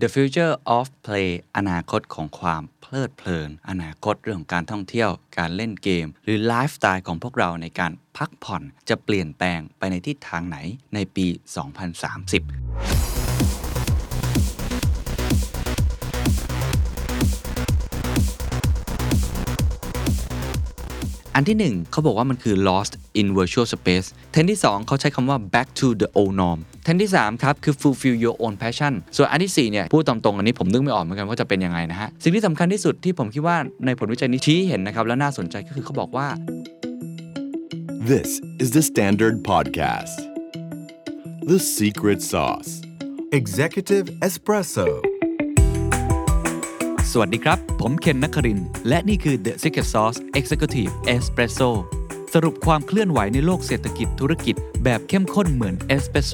The future of play อนาคตของความเพลิดเพลิน อนาคตเรื่องของการท่องเที่ยว การเล่นเกม หรือไลฟ์สไตล์ของพวกเราในการพักผ่อนจะเปลี่ยนแปลงไปในทิศทางไหนในปี 2030 อันที่ 1 เขาบอกว่ามันคือ lost in virtual space เทรนที่ 2 เขาใช้คำว่า back to the old norm เทรนที่ 3 ครับ คือ fulfill your own passion ส่วนอันที่ 4 เนี่ย พูดตรงๆอันนี้ผมนึกไม่ออกเหมือนกันว่าจะเป็นยังไงนะฮะ สิ่งที่สำคัญที่สุดที่ผมคิดว่าในผลวิจัยนี้ชี้เห็นนะครับ และน่าสนใจก็คือเขาบอกว่า This is the Standard Podcast. The Secret Sauce. Executive Espresso สวัสดีครับ ผมเคนนักคริน และนี่คือ The Secret Sauce Executive Espresso สรุปความเคลื่อนไหวในโลกเศรษฐกิจธุรกิจ แบบเข้มข้นเหมือนเอสเปรสโซ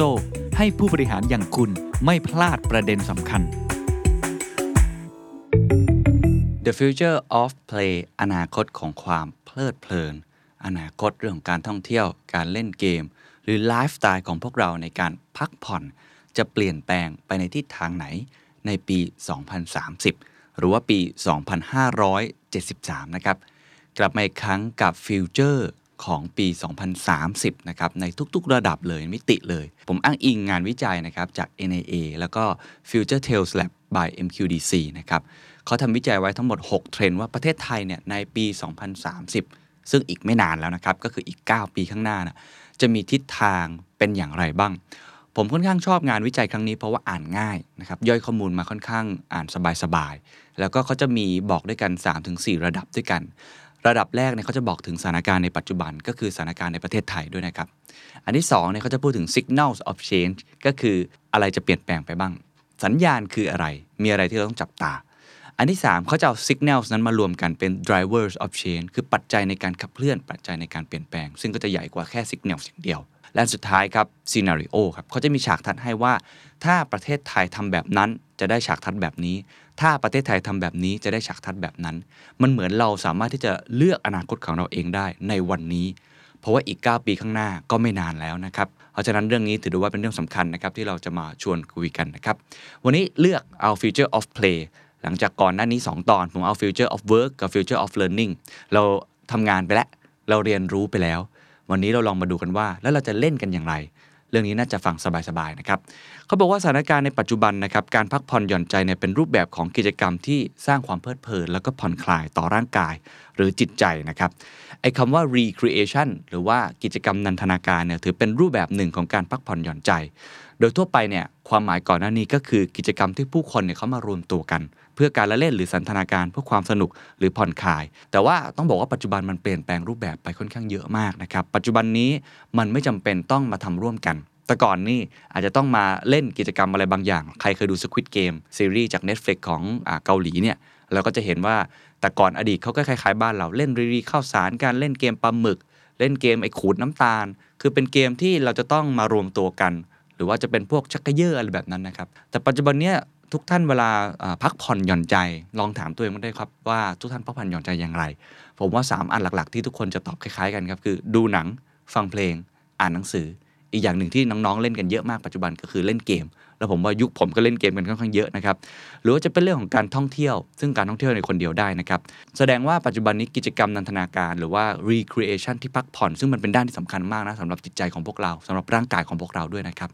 ให้ผู้บริหารอย่างคุณไม่พลาดประเด็นสำคัญ The future of play อนาคตของความเพลิดเพลิน อนาคตเรื่องของการท่องเที่ยว การเล่นเกม หรือไลฟ์สไตล์ของพวกเราในการพักผ่อน จะเปลี่ยนแปลงไปในทิศทางไหนในปี 2030 หรือว่าปี 2573 นะครับ กลับมาอีกครั้งกับฟิวเจอร์ของปี 2030 นะครับ ในทุกๆระดับเลยมิติเลย ผมอ้างอิงงานวิจัยนะครับจาก NIA แล้วก็ Future Tales Lab by MQDC นะครับเขาทำวิจัยไว้ทั้งหมด 6 เทรนด์ว่าประเทศไทยเนี่ยในปี 2030 ซึ่งอีกไม่นานแล้วนะครับ ก็คืออีก 9 ปีข้างหน้านะจะมีทิศทางเป็นอย่างไรบ้าง ผมค่อนข้างชอบงานวิจัยครั้งนี้เพราะว่าอ่านง่ายนะครับย่อยข้อมูลมาค่อนข้างอ่านสบายๆ แล้วก็เขาจะมีบอกด้วยกัน 3-4 ระดับด้วยกัน ระดับแรกเนี่ยเขาจะบอกถึงสถานการณ์ในปัจจุบัน ก็คือสถานการณ์ในประเทศไทยด้วยนะครับ อันที่2เนี่ยเขาจะพูดถึง signals of change ก็คืออะไรจะเปลี่ยนแปลงไปบ้าง สัญญาณคืออะไร มีอะไรที่เราต้องจับตา อันที่ 3เขาจะเอา signals นั้นมารวมกันเป็น drivers of change คือปัจจัยในการขับเคลื่อนปัจจัยในการเปลี่ยนแปลง ซึ่งก็จะใหญ่กว่าแค่ signals อย่างเดียว และสุดท้ายครับ scenario ครับเขาจะมีฉากทัดให้ว่า ถ้าประเทศไทยทำแบบนั้นจะได้ฉากทัดแบบนี้ ถ้าประเทศไทยทำแบบนี้จะได้ฉากทัดแบบนั้น มันเหมือนเราสามารถที่จะเลือกอนาคตของเราเองได้ในวันนี้ เพราะว่าอีก 9 ปีข้างหน้าก็ไม่นานแล้วนะครับเพราะฉะนั้นเรื่องนี้ถือว่าเป็นเรื่องสำคัญนะครับที่เราจะมาชวนคุยกันนะครับวันนี้เลือกเอา future of play หลังจากก่อนหน้านี้ 2 ตอนผมเอา future of work กับ future of learning เราทำงานไปแล้ว เราเรียนรู้ไปแล้ว วันนี้เราลองมาดูกันว่า แล้วเราจะเล่นกันอย่างไร เรื่องนี้น่าจะฟังสบายๆนะครับเขาบอกว่าสถานการณ์ในปัจจุบันนะครับการพักผ่อนหย่อนใจเนี่ยเป็นรูปแบบของกิจกรรมที่สร้างความเพลิดเพลิน แล้วก็ผ่อนคลายต่อร่างกายหรือจิตใจนะครับไอ้คำว่า recreation หรือว่ากิจกรรมนันทนาการเนี่ยถือเป็นรูปแบบหนึ่งของการพักผ่อนหย่อนใจ โดยทั่วไปเนี่ยความหมายก่อนหน้านี้ก็คือกิจกรรมที่ผู้คนเนี่ยเขามารวมตัวกัน เพื่อการละเล่นหรือสันทนาการเพื่อความสนุกหรือผ่อนคลาย แต่ว่าต้องบอกว่าปัจจุบันมันเปลี่ยนแปลงรูปแบบไปค่อนข้างเยอะมากนะครับปัจจุบันนี้มันไม่จำเป็นต้องมาทำร่วมกันแต่ก่อนนี่อาจจะต้องมาเล่นกิจกรรมอะไรบางอย่าง ใครเคยดู Squid Game ซีรีส์จาก Netflix ของอเกาหลีเนี่ยเราก็จะเห็นว่าแต่ก่อนอดีตเขาก็คล้ายๆบ้านเราเล่นรีรีข้าวสารการเล่นเกมปลาหมึก เล่นเกมไอ้ขูดน้ำตาล คือเป็นเกมที่เราจะต้องมารวมตัวกัน หรือว่าจะเป็นพวกชักกระเยอะอะไรแบบนั้นนะครับแต่ปัจจุบันเนี้ย ทุกท่านเวลาพักผ่อนหย่อนใจ ลองถามตัวเองได้ครับว่าทุกท่านพักผ่อนหย่อนใจอย่างไร ผมว่า 3 อันหลัก ๆ ที่ทุกคนจะตอบคล้ายๆกันครับคือดูหนังฟังเพลง อ่านหนังสือ อีกอย่างหนึ่งที่น้องๆเล่นกันเยอะมากปัจจุบันก็คือเล่นเกม แล้วผมว่ายุคผมก็เล่นเกมกันค่อนข้างเยอะนะครับหรือว่าจะเป็นเรื่องของการท่องเที่ยว ซึ่งการท่องเที่ยวในคนเดียวได้นะครับแสดงว่าปัจจุบันนี้กิจกรรมนันทนาการ หรือว่า recreation ที่พักผ่อน ซึ่งมันเป็นด้านที่สำคัญมากนะสำหรับจิตใจของพวกเราสำหรับร่างกายของพวกเราด้วยนะครับ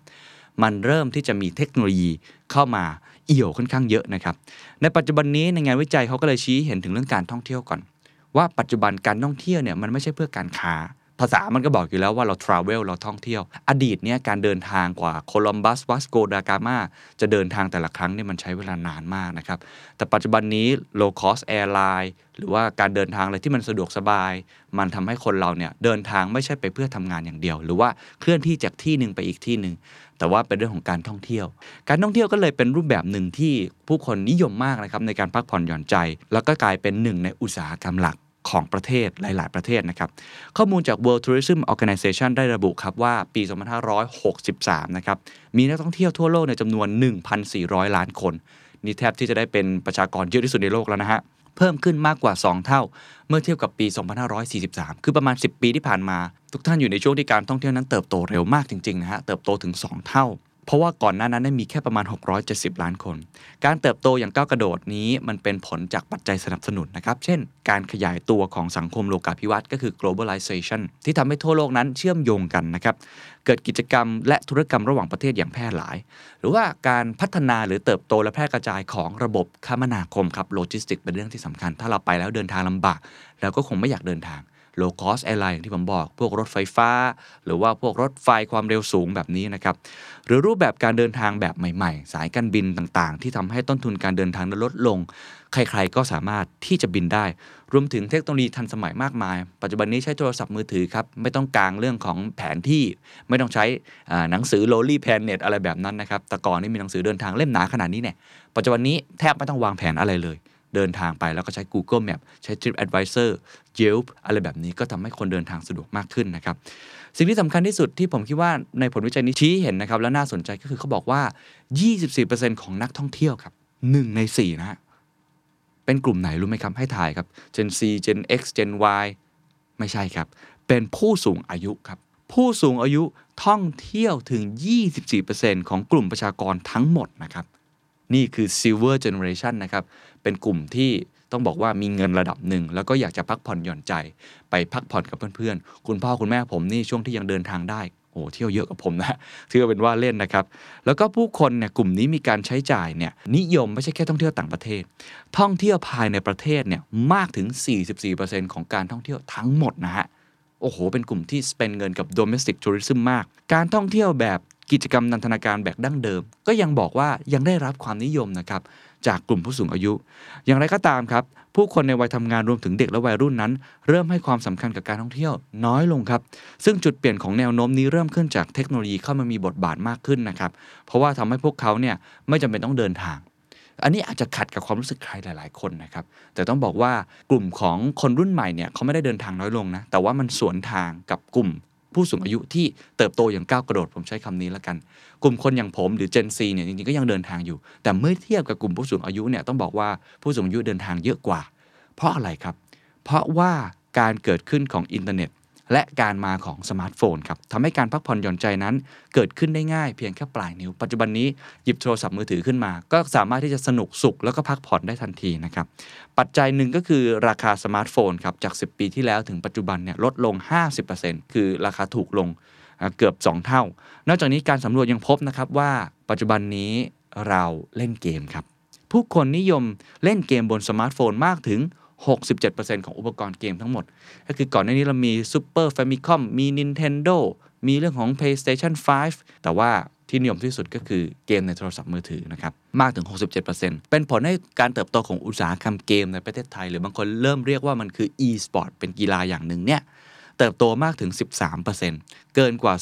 มันเริ่มที่จะมีเทคโนโลยีเข้ามา เอี่ยวค่อนข้างเยอะนะครับ ในปัจจุบันนี้ในงานวิจัยเขาก็เลยชี้เห็นถึงเรื่องการท่องเที่ยวก่อน ว่าปัจจุบันการท่องเที่ยวเนี่ยมันไม่ใช่เพื่อการค้า ภาษามันก็บอกอยู่แล้วว่าเรา travel เราท่องเที่ยว อดีตเนี่ยการเดินทางกว่าโคลัมบัสวัสโกดากามาจะเดินทางแต่ละครั้งเนี่ยมันใช้เวลานานมากนะครับ แต่ปัจจุบันนี้ low cost airline หรือว่าการเดินทางอะไรที่มันสะดวกสบาย มันทำให้คนเราเนี่ยเดินทางไม่ใช่ไปเพื่อทำงานอย่างเดียว หรือว่าเคลื่อนที่จากที่หนึ่งไปอีกที่หนึ่ง แต่ว่าเป็นเรื่องของการท่องเที่ยว การท่องเที่ยวก็เลยเป็นรูปแบบหนึ่งที่ผู้คนนิยมมากนะครับในการพักผ่อนหย่อนใจ แล้วก็กลายเป็นหนึ่งในอุตสาหกรรมหลักของประเทศหลาย ๆ ประเทศนะครับ ข้อมูลจาก World Tourism Organization ได้ระบุครับว่าปี 2563 นะครับ มีนักท่องเที่ยวทั่วโลกในจำนวน 1,400 ล้านคน นี่แทบที่จะได้เป็นประชากรเยอะที่สุดในโลกแล้วนะฮะ เพิ่มขึ้นมากกว่า 2 เท่า เมื่อเทียบกับปี 2543 คือประมาณ 10 ปีที่ผ่านมา ทุกท่านอยู่ในช่วงที่การท่องเที่ยวนั้นเติบโตเร็วมากจริงๆนะฮะเติบโตถึง 2 เท่า เพราะว่าก่อนหน้านั้นมีแค่ประมาณ 670 ล้านคน การเติบโตอย่างก้าวกระโดดนี้มันเป็นผลจากปัจจัยสนับสนุนนะครับ เช่น การขยายตัวของสังคมโลกาภิวัตน์ก็คือ globalization ที่ทำให้ทั่วโลกนั้นเชื่อมโยงกันนะครับ เกิดกิจกรรมและธุรกรรมระหว่างประเทศอย่างแพร่หลาย หรือว่าการพัฒนาหรือเติบโตและแพร่กระจายของระบบคมนาคมครับโลจิสติกเป็นเรื่องที่สำคัญ ถ้าเราไปแล้วเดินทางลำบากเราก็คงไม่อยากเดินทาง low cost airline อย่างที่ผมบอก พวกรถไฟฟ้า หรือว่าพวกรถไฟความเร็วสูงแบบนี้นะครับ หรือรูปแบบการเดินทางแบบใหม่ ๆ สายการบินต่างๆ ที่ทำให้ต้นทุนการเดินทางลดลง ใครๆก็สามารถที่จะบินได้ รวมถึงเทคโนโลยีทันสมัยมากมาย ปัจจุบันนี้ใช้โทรศัพท์มือถือครับ ไม่ต้องกางเรื่องของแผนที่ ไม่ต้องใช้หนังสือ Lonely Planet อะไรแบบนั้นนะครับ แต่ก่อนนี่มีหนังสือเดินทางเล่มหนาขนาดนี้เนี่ย ปัจจุบันนี้แทบไม่ต้องวางแผนอะไรเลย เดินทางไปแล้วก็ใช้ Google Map ใช้ TripAdvisor Yelp อะไรแบบนี้ก็ทำให้คนเดินทางสะดวกมากขึ้นนะครับ สิ่งที่สำคัญที่สุดที่ผมคิดว่าในผลวิจัยนี้ชี้เห็นนะครับ และน่าสนใจก็คือเขาบอกว่า 24%ของนักท่องเที่ยวครับ1ใน 4 นะฮะเป็นกลุ่มไหนรู้ไหมครับ ให้ถ่ายครับ Gen C Gen X Gen Y ไม่ใช่ครับ เป็นผู้สูงอายุครับ ผู้สูงอายุท่องเที่ยวถึง 24%ของกลุ่มประชากรทั้งหมดนะครับ นี่คือ silver generation นะครับ เป็นกลุ่มที่ต้องบอกว่ามีเงินระดับหนึ่ง แล้วก็อยากจะพักผ่อนหย่อนใจ ไปพักผ่อนกับเพื่อนๆ คุณพ่อคุณแม่ผมนี่ช่วงที่ยังเดินทางได้โอ้เที่ยวเยอะกับผมนะถือว่าเป็นว่าเล่นนะครับ แล้วก็ผู้คนเนี่ยกลุ่มนี้มีการใช้จ่ายเนี่ยนิยมไม่ใช่แค่ท่องเที่ยวต่างประเทศ ท่องเที่ยวภายในประเทศเนี่ยมากถึง 44%ของการท่องเที่ยวทั้งหมดนะฮะโอ้โห เป็นกลุ่มที่ spend เงินกับ domestic tourism มาก การท่องเที่ยวแบบกิจกรรมนันทนาการแบบดั้งเดิม ก็ยังบอกว่ายังได้รับความนิยมนะครับ จากกลุ่มผู้สูงอายุ อย่างไรก็ตามครับ ผู้คนในวัยทำงานรวมถึงเด็กและวัยรุ่นนั้น เริ่มให้ความสำคัญกับการท่องเที่ยวน้อยลงครับ ซึ่งจุดเปลี่ยนของแนวโน้มนี้เริ่มขึ้นจากเทคโนโลยีเข้ามามีบทบาทมากขึ้นนะครับ เพราะว่าทำให้พวกเขาเนี่ยไม่จำเป็นต้องเดินทางอันนี้อาจจะขัดกับความรู้สึกใครหลาย ๆ คนนะครับ แต่ต้องบอกว่ากลุ่มของคนรุ่นใหม่เนี่ยเขาไม่ได้เดินทางน้อยลงนะ แต่ว่ามันสวนทางกับกลุ่ม ผู้สูงอายุที่เติบโตอย่างก้าวกระโดด ผมใช้คำนี้แล้วกัน กลุ่มคนอย่างผมหรือ Gen Z เนี่ยจริงๆก็ยังเดินทางอยู่ แต่เมื่อเทียบกับกลุ่มผู้สูงอายุเนี่ยต้องบอกว่าผู้สูงอายุเดินทางเยอะกว่า เพราะอะไรครับ เพราะว่าการเกิดขึ้นของอินเทอร์เน็ต และการมาของสมาร์ทโฟนครับทำให้การพักผ่อนหย่อนใจนั้น เกิดขึ้นได้ง่ายเพียงแค่ปลายนิ้ว ปัจจุบันนี้หยิบโทรศัพท์มือถือขึ้นมา ก็สามารถที่จะสนุกสุขแล้วก็พักผ่อนได้ทันทีนะครับ ปัจจัยหนึ่งก็คือราคาสมาร์ทโฟนครับจาก 10 ปีที่แล้วถึงปัจจุบันเนี่ยลดลง 50%คือราคาถูกลงเกือบ 2 เท่า นอกจากนี้การสำรวจยังพบนะครับว่าปัจจุบันนี้เราเล่นเกมครับผู้คนนิยมเล่นเกมบนสมาร์ทโฟนมากถึง 67%ของอุปกรณ์เกมทั้งหมด ก็คือก่อนหน้านี้เรามี Super Famicom มี Nintendo มีเรื่องของ PlayStation 5 แต่ว่าที่นิยมที่สุดก็คือเกมในโทรศัพท์มือถือนะครับ มากถึง 67%เป็นผลให้การเติบโตของอุตสาหกรรมเกมในประเทศไทย หรือบางคนเริ่มเรียกว่ามันคือ e-sport เป็นกีฬาอย่างหนึ่งเนี่ย เติบโตมากถึง 13%เกินกว่า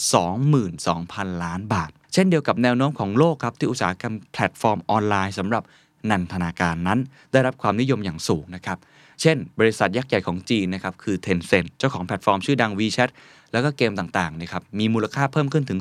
22,000 ล้านบาท เช่นเดียวกับแนวโน้มของโลกครับที่อุตสาหกรรมแพลตฟอร์มออนไลน์สำหรับนันทนาการนั้น ได้รับความนิยมอย่างสูงนะครับ เช่น บริษัทยักษ์ใหญ่ของจีนนะครับคือ Tencent เจ้าของแพลตฟอร์มชื่อดัง WeChat แล้วก็เกมต่างๆนะครับมีมูลค่าเพิ่มขึ้นถึง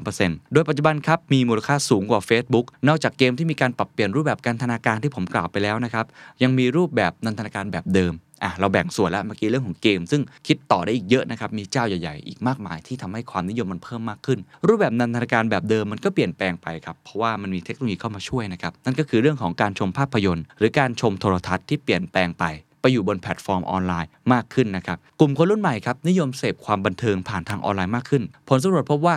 43%โดยปัจจุบันครับมีมูลค่าสูงกว่า Facebook นอกจากเกมที่มีการปรับเปลี่ยนรูปแบบการธนาการที่ผมกล่าวไปแล้วนะครับยังมีรูปแบบนันทนาการแบบเดิมอะเราแบ่งส่วนแล้วเมื่อกี้เรื่องของเกม ซึ่งคิดต่อได้อีกเยอะนะครับ มีเจ้าใหญ่ๆ อีกมากมายที่ทำให้ความนิยมมันเพิ่มมากขึ้น รูปแบบนันทนาการแบบเดิมมันก็เปลี่ยนแปลงไปครับ เพราะว่ามันมีเทคโนโลยีเข้ามาช่วยนะครับ นั่นก็คือเรื่องของการชมภาพยนตร์ หรือการชมโทรทัศน์ที่เปลี่ยนแปลงไป ไปอยู่บนแพลตฟอร์มออนไลน์มากขึ้นนะครับ กลุ่มคนรุ่นใหม่ครับนิยมเสพความบันเทิงผ่านทางออนไลน์มากขึ้น ผลสำรวจพบว่า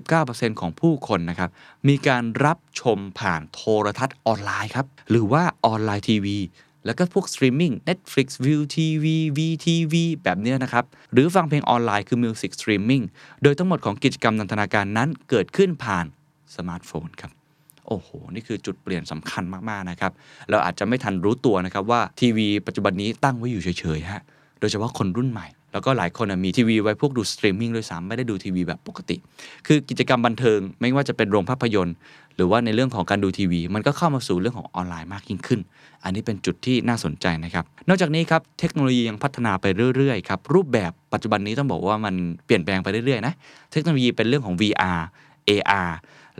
59%ของผู้คนนะครับมีการรับชมผ่านโทรทัศน์ออนไลน์ครับหรือว่าออนไลน์ทีวีแล้วก็พวก streaming Netflix Viu TV WeTV แบบเนี้ยนะครับ หรือฟังเพลงออนไลน์คือ Music Streaming โดยทั้งหมดของกิจกรรมนันทนาการนั้นเกิดขึ้นผ่านสมาร์ทโฟนครับ โอ้โห นี่คือจุดเปลี่ยนสำคัญมากๆนะครับ เราอาจจะไม่ทันรู้ตัวนะครับว่าทีวีปัจจุบันนี้ตั้งไว้อยู่เฉยๆฮะ โดยเฉพาะคนรุ่นใหม่ แล้วก็หลายคนมีทีวีไว้พวกดูสตรีมมิ่งด้วยซ้ำไม่ได้ดูทีวีแบบปกติ คือกิจกรรมบันเทิง ไม่ว่าจะเป็นโรงภาพยนตร์ หรือว่าในเรื่องของการดูทีวี มันก็เข้ามาสู่เรื่องของออนไลน์มากยิ่งขึ้น อันนี้เป็นจุดที่น่าสนใจนะครับ นอกจากนี้ครับเทคโนโลยียังพัฒนาไปเรื่อยๆครับรูปแบบปัจจุบันนี้ต้องบอกว่ามันเปลี่ยนแปลงไปเรื่อยๆนะ เทคโนโลยีเป็นเรื่องของ VR AR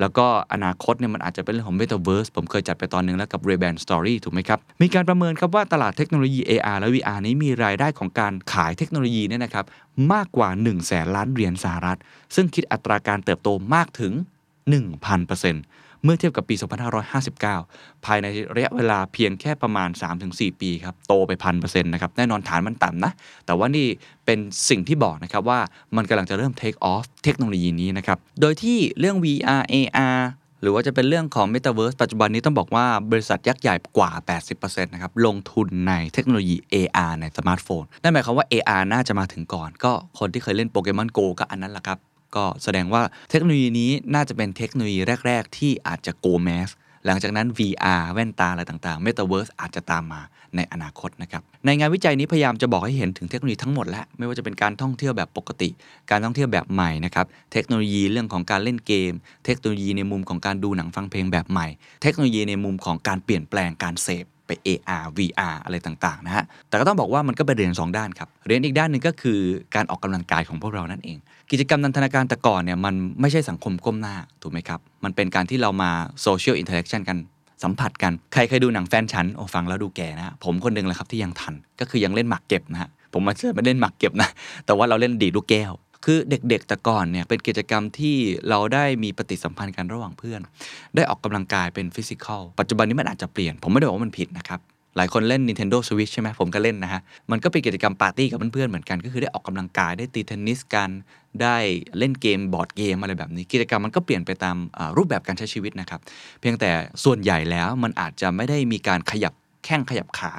แล้วก็อนาคตเนี่ยมันอาจจะเป็นเรื่องของ Metaverse ผมเคยจัดไปตอนหนึงแล้วกับ Ray-Ban Story ถูกไหมครับ มีการประเมินครับว่าตลาดเทคโนโลยี AR และ VR นี้มีรายได้ของการขายเทคโนโลยีเนี่ยนะครับมากกว่า 1 0 0 0 0แสนล้านเหรียญสหรัฐ ซึ่งคิดอัตราการเติบโตมากถึง 1,000% เมื่อเทียบกับปี 2559 ภายในระยะเวลาเพียงแค่ประมาณ 3-4 ปีครับ โตไป1,000%นะครับ แน่นอนฐานมันต่ำนะ แต่ว่านี่เป็นสิ่งที่บอกนะครับว่ามันกำลังจะเริ่ม take off เทคโนโลยีนี้นะครับ โดยที่เรื่อง VR AR หรือว่าจะเป็นเรื่องของ Metaverse ปัจจุบันนี้ต้องบอกว่าบริษัทยักษ์ใหญ่กว่า 80%นะครับ ลงทุนในเทคโนโลยี AR ในสมาร์ทโฟน นั่นหมายความว่า AR น่าจะมาถึงก่อน ก็คนที่เคยเล่น Pokémon Go ก็อันนั้นแหละครับ ก็แสดงว่าเทคโนโลยีนี้น่าจะเป็นเทคโนโลยีแรก ๆ ที่อาจจะ go mass หลังจากนั้น VR แว่นตาอะไรต่างๆ Metaverse อาจจะตามมาในอนาคตนะครับ ในงานวิจัยนี้พยายามจะบอกให้เห็นถึงเทคโนโลยีทั้งหมดแล้วไม่ว่าจะเป็นการท่องเที่ยวแบบปกติ การท่องเที่ยวแบบใหม่นะครับ เทคโนโลยีเรื่องของการเล่นเกม เทคโนโลยีในมุมของการดูหนังฟังเพลงแบบใหม่ เทคโนโลยีในมุมของการเปลี่ยนแปลงการเสพ ไป AR VR อะไรต่างๆนะฮะ แต่ก็ต้องบอกว่ามันก็เป็นเรียนสองด้านครับ เรียนอีกด้านหนึ่งก็คือการออกกำลังกายของพวกเรานั่นเอง กิจกรรมนันทนาการแต่ก่อนเนี่ยมันไม่ใช่สังคมก้มหน้าถูกไหมครับ มันเป็นการที่เรามาsocial interaction กันสัมผัสกัน ใครเคยดูหนังแฟนฉัน โอ้ฟังแล้วดูแก่นะ ผมคนหนึ่งแหละครับที่ยังทัน ก็คือยังเล่นหมากเก็บนะฮะ ผมมาเชื่อไม่เล่นหมากเก็บนะ แต่ว่าเราเล่นดีดลูกแก้ว คือเด็กๆแต่ก่อนเนี่ยเป็นกิจกรรมที่เราได้มีปฏิสัมพันธ์กันระหว่างเพื่อน ได้ออกกำลังกายเป็น physical ปัจจุบันนี้มันอาจจะเปลี่ยน ผมไม่ได้บอกว่ามันผิดนะครับหลายคนเล่น Nintendo Switch ใช่ไหมผมก็เล่นนะฮะ มันก็เป็นกิจกรรมปาร์ตี้กับเพื่อนๆเหมือนกัน ก็คือได้ออกกำลังกายได้ตีเทนนิสกัน ได้เล่นเกมบอร์ดเกมอะไรแบบนี้ กิจกรรมมันก็เปลี่ยนไปตามรูปแบบการใช้ชีวิตนะครับ เพียงแต่ส่วนใหญ่แล้วมันอาจจะไม่ได้มีการขยับ แข้งขยับขา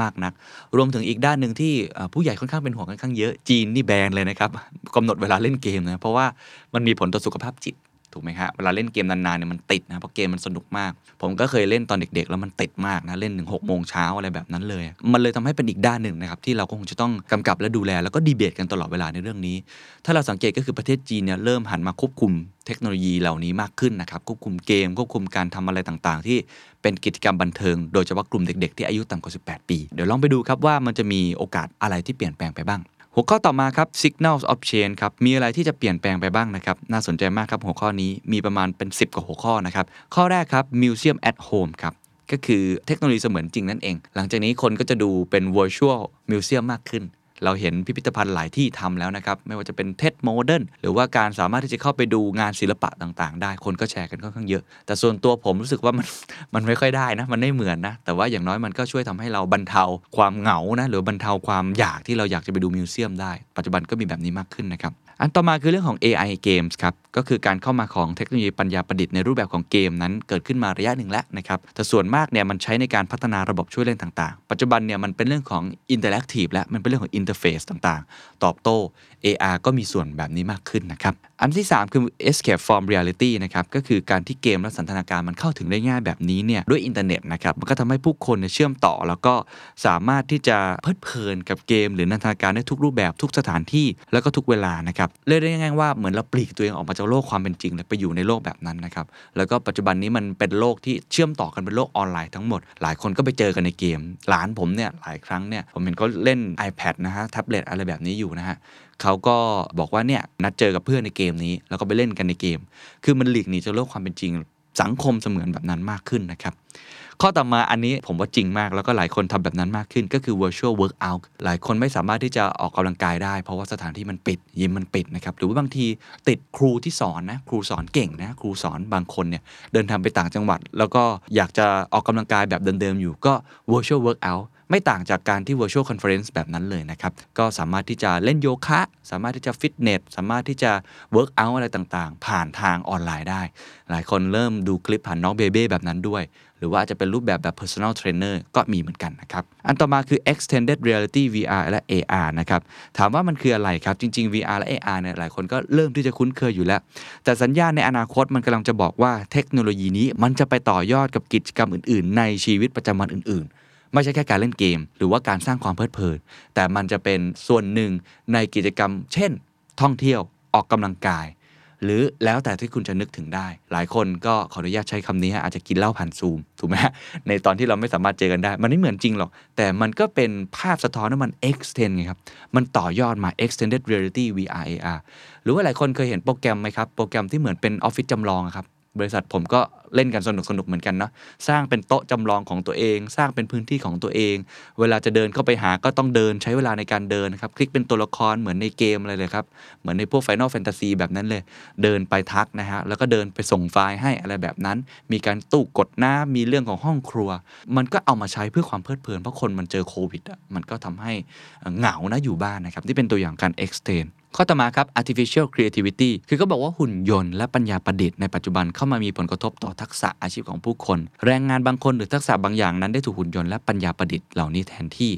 มากนัก รวมถึงอีกด้านหนึ่งที่ผู้ใหญ่ค่อนข้างเป็นห่วงค่อนข้างเยอะจีนนี่แบนเลยนะครับกำหนดเวลาเล่นเกมนะเพราะว่ามันมีผลต่อสุขภาพจิต ถูกไหมฮะเวลาเล่นเกมนานๆเนี่ยมันติดนะเพราะเกมมันสนุกมาก ผมก็เคยเล่นตอนเด็ก ๆ แล้วมันติดมากนะเล่นถึงหกโมงเช้าอะไรแบบนั้นเลย มันเลยทำให้เป็นอีกด้านหนึ่งนะครับที่เราก็คงจะต้องกำกับและดูแล แล้วก็ดีเบตกันตลอดเวลาในเรื่องนี้ ถ้าเราสังเกตก็คือประเทศจีนเนี่ยเริ่มหันมาควบคุมเทคโนโลยีเหล่านี้มากขึ้นนะครับควบคุมเกมควบคุมการทำอะไรต่างๆ ที่เป็นกิจกรรมบันเทิง โดยเฉพาะกลุ่มเด็ก ๆ ที่อายุต่ำกว่า 18 ปี เดี๋ยวลองไปดูครับว่ามันจะมีโอกาสอะไรที่เปลี่ยนแปลงไปบ้าง หัวข้อต่อมาครับ signals of change ครับ มีอะไรที่จะเปลี่ยนแปลงไปบ้างนะครับ น่าสนใจมากครับ หัวข้อนี้มีประมาณเป็น 10 กว่าหัวข้อนะครับ ข้อแรกครับ museum at home ครับ ก็คือเทคโนโลยีเสมือนจริงนั่นเอง หลังจากนี้คนก็จะดูเป็น virtual museum มากขึ้น เราเห็นพิพิธภัณฑ์หลายที่ทำแล้วนะครับ ไม่ว่าจะเป็น Tate Modern หรือว่าการสามารถที่จะเข้าไปดูงานศิลปะต่างๆ ได้คนก็แชร์กันค่อนข้างเยอะ แต่ส่วนตัวผมรู้สึกว่ามันมันไม่ค่อยได้นะมันไม่เหมือนนะ แต่ว่าอย่างน้อยมันก็ช่วยทำให้เราบรรเทาความเหงานะหรือบรรเทาความอยากที่เราอยากจะไปดู museum ได้ ปัจจุบันก็มีแบบนี้มากขึ้นนะครับอันต่อมาคือเรื่องของ AI Games ครับ ก็คือการเข้ามาของเทคโนโลยีปัญญาประดิษฐ์ในรูปแบบของเกมนั้นเกิดขึ้นมาระยะหนึ่งแล้วนะครับ แต่ส่วนมากเนี่ยมันใช้ในการพัฒนาระบบช่วยเล่นต่างๆ ปัจจุบันเนี่ยมันเป็นเรื่องของ Interactive และมันเป็นเรื่องของ Interface ต่างๆ ตอบโต้ AR ก็มีส่วนแบบนี้มากขึ้นนะครับ อันที่ 3 คือ escape from reality นะครับก็คือการที่เกมและสันทนาการมันเข้าถึงได้ง่ายแบบนี้เนี่ยด้วยอินเทอร์เน็ตนะครับมันก็ทำให้ผู้คนเนเชื่อมต่อ แล้วก็สามารถที่จะเพลิดเพลินกับเกม หรือนันทนาการได้ทุกรูปแบบทุกสถานที่แล้วก็ทุกเวลานะครับเรียกได้ง่ายๆว่าเหมือนเราปลีกตัวเองออกมาจากโลกความเป็นจริงแล้วไปอยู่ในโลกแบบนั้นนะครับ แล้วก็ปัจจุบันนี้มันเป็นโลกที่เชื่อมต่อกันเป็นโลกออนไลน์ทั้งหมด หลายคนก็ไปเจอกันในเกม หลานผมเนี่ยหลายครั้งเนี่ยผมเห็นเขาเล่น iPad นะฮะแท็บเล็ตอะไรแบบนี้อยู่นะฮะเขาก็บอกว่าเนี่ยนัดเจอกับเพื่อนในเกมนี้ แล้วก็ไปเล่นกันในเกม คือมันหลีกหนีจากโลกความเป็นจริง สังคมเสมือนแบบนั้นมากขึ้นนะครับ ข้อต่อมาอันนี้ผมว่าจริงมาก แล้วก็หลายคนทำแบบนั้นมากขึ้นก็คือ virtual workout หลายคนไม่สามารถที่จะออกกำลังกายได้ เพราะว่าสถานที่มันปิดยิมมันปิดนะครับหรือว่าบางทีติดครูที่สอนนะครูสอนเก่งนะครูสอนบางคนเนี่ยเดินทางไปต่างจังหวัด แล้วก็อยากจะออกกำลังกายแบบเดิมๆอยู่ก็ virtual workout ไม่ต่างจากการที่ virtual conference แบบนั้นเลยนะครับ ก็สามารถที่จะเล่นโยคะ สามารถที่จะฟิตเนส สามารถที่จะ work out อะไรต่างๆ ผ่านทางออนไลน์ได้ หลายคนเริ่มดูคลิปผ่านน้องเบเบ้แบบนั้นด้วย รือว่าจจะเป็นรูปแบบแบบ personal trainer ก็มีเหมือนกันนะครับ อันต่อมาคือ extended reality VR และ AR นะครับ ถามว่ามันคืออะไรครับ จริง ๆ VR และ AR เนี่ยหลายคนก็เริ่มที่จะคุ้นเคยอยู่แล้ว แต่สัญญาณในอนาคตมันกำลังจะบอกว่าเทคโนโลยีนี้มันจะไปต่อยอดกับกิจกรรมอื่น ๆ ในชีวิตประจำวันอื่น ๆไม่ใช่แค่การเล่นเกม หรือว่าการสร้างความเพลิดเพลิน แต่มันจะเป็นส่วนหนึ่งในกิจกรรม เช่น ท่องเที่ยวออกกำลังกาย หรือแล้วแต่ที่คุณจะนึกถึงได้ หลายคนก็ขออนุญาตใช้คำนี้ฮะอาจจะกินเหล้าผ่านซูมถูกไหมในตอนที่เราไม่สามารถเจอกันได้ มันไม่เหมือนจริงหรอก แต่มันก็เป็นภาพสะท้อนว่ามัน extend ไงครับ มันต่อยอดมา extended reality VR AR หรือว่าหลายคนเคยเห็นโปรแกรมไหมครับ โปรแกรมที่เหมือนเป็นออฟฟิศจำลองครับ บริษัทผมก็เล่นกันสนุกสนุกเหมือนกันเนาะสร้างเป็นโต๊ะจำลองของตัวเอง สร้างเป็นพื้นที่ของตัวเอง เวลาจะเดินเข้าไปหาก็ต้องเดินใช้เวลาในการเดินนะครับ คลิกเป็นตัวละครเหมือนในเกมอะไรเลยครับ เหมือนในพวก Final Fantasy แบบนั้นเลย เดินไปทักนะฮะ แล้วก็เดินไปส่งไฟล์ให้อะไรแบบนั้น มีการตู้กดน้ำมีเรื่องของห้องครัว มันก็เอามาใช้เพื่อความเพลิดเพลินเพราะคนมันเจอโควิดอะมันก็ทำให้เหงานะอยู่บ้านนะครับที่เป็นตัวอย่างการ extend ข้อต่อมาครับ artificial creativity คือก็บอกว่าหุ่นยนต์และปัญญาประดิษฐ์ในปัจจุบันเข้ามามีผลกระทบต่อทักษะอาชีพของผู้คน แรงงานบางคนหรือทักษะบางอย่างนั้นได้ถูกหุ่นยนต์และปัญญาประดิษฐ์เหล่านี้แทนที่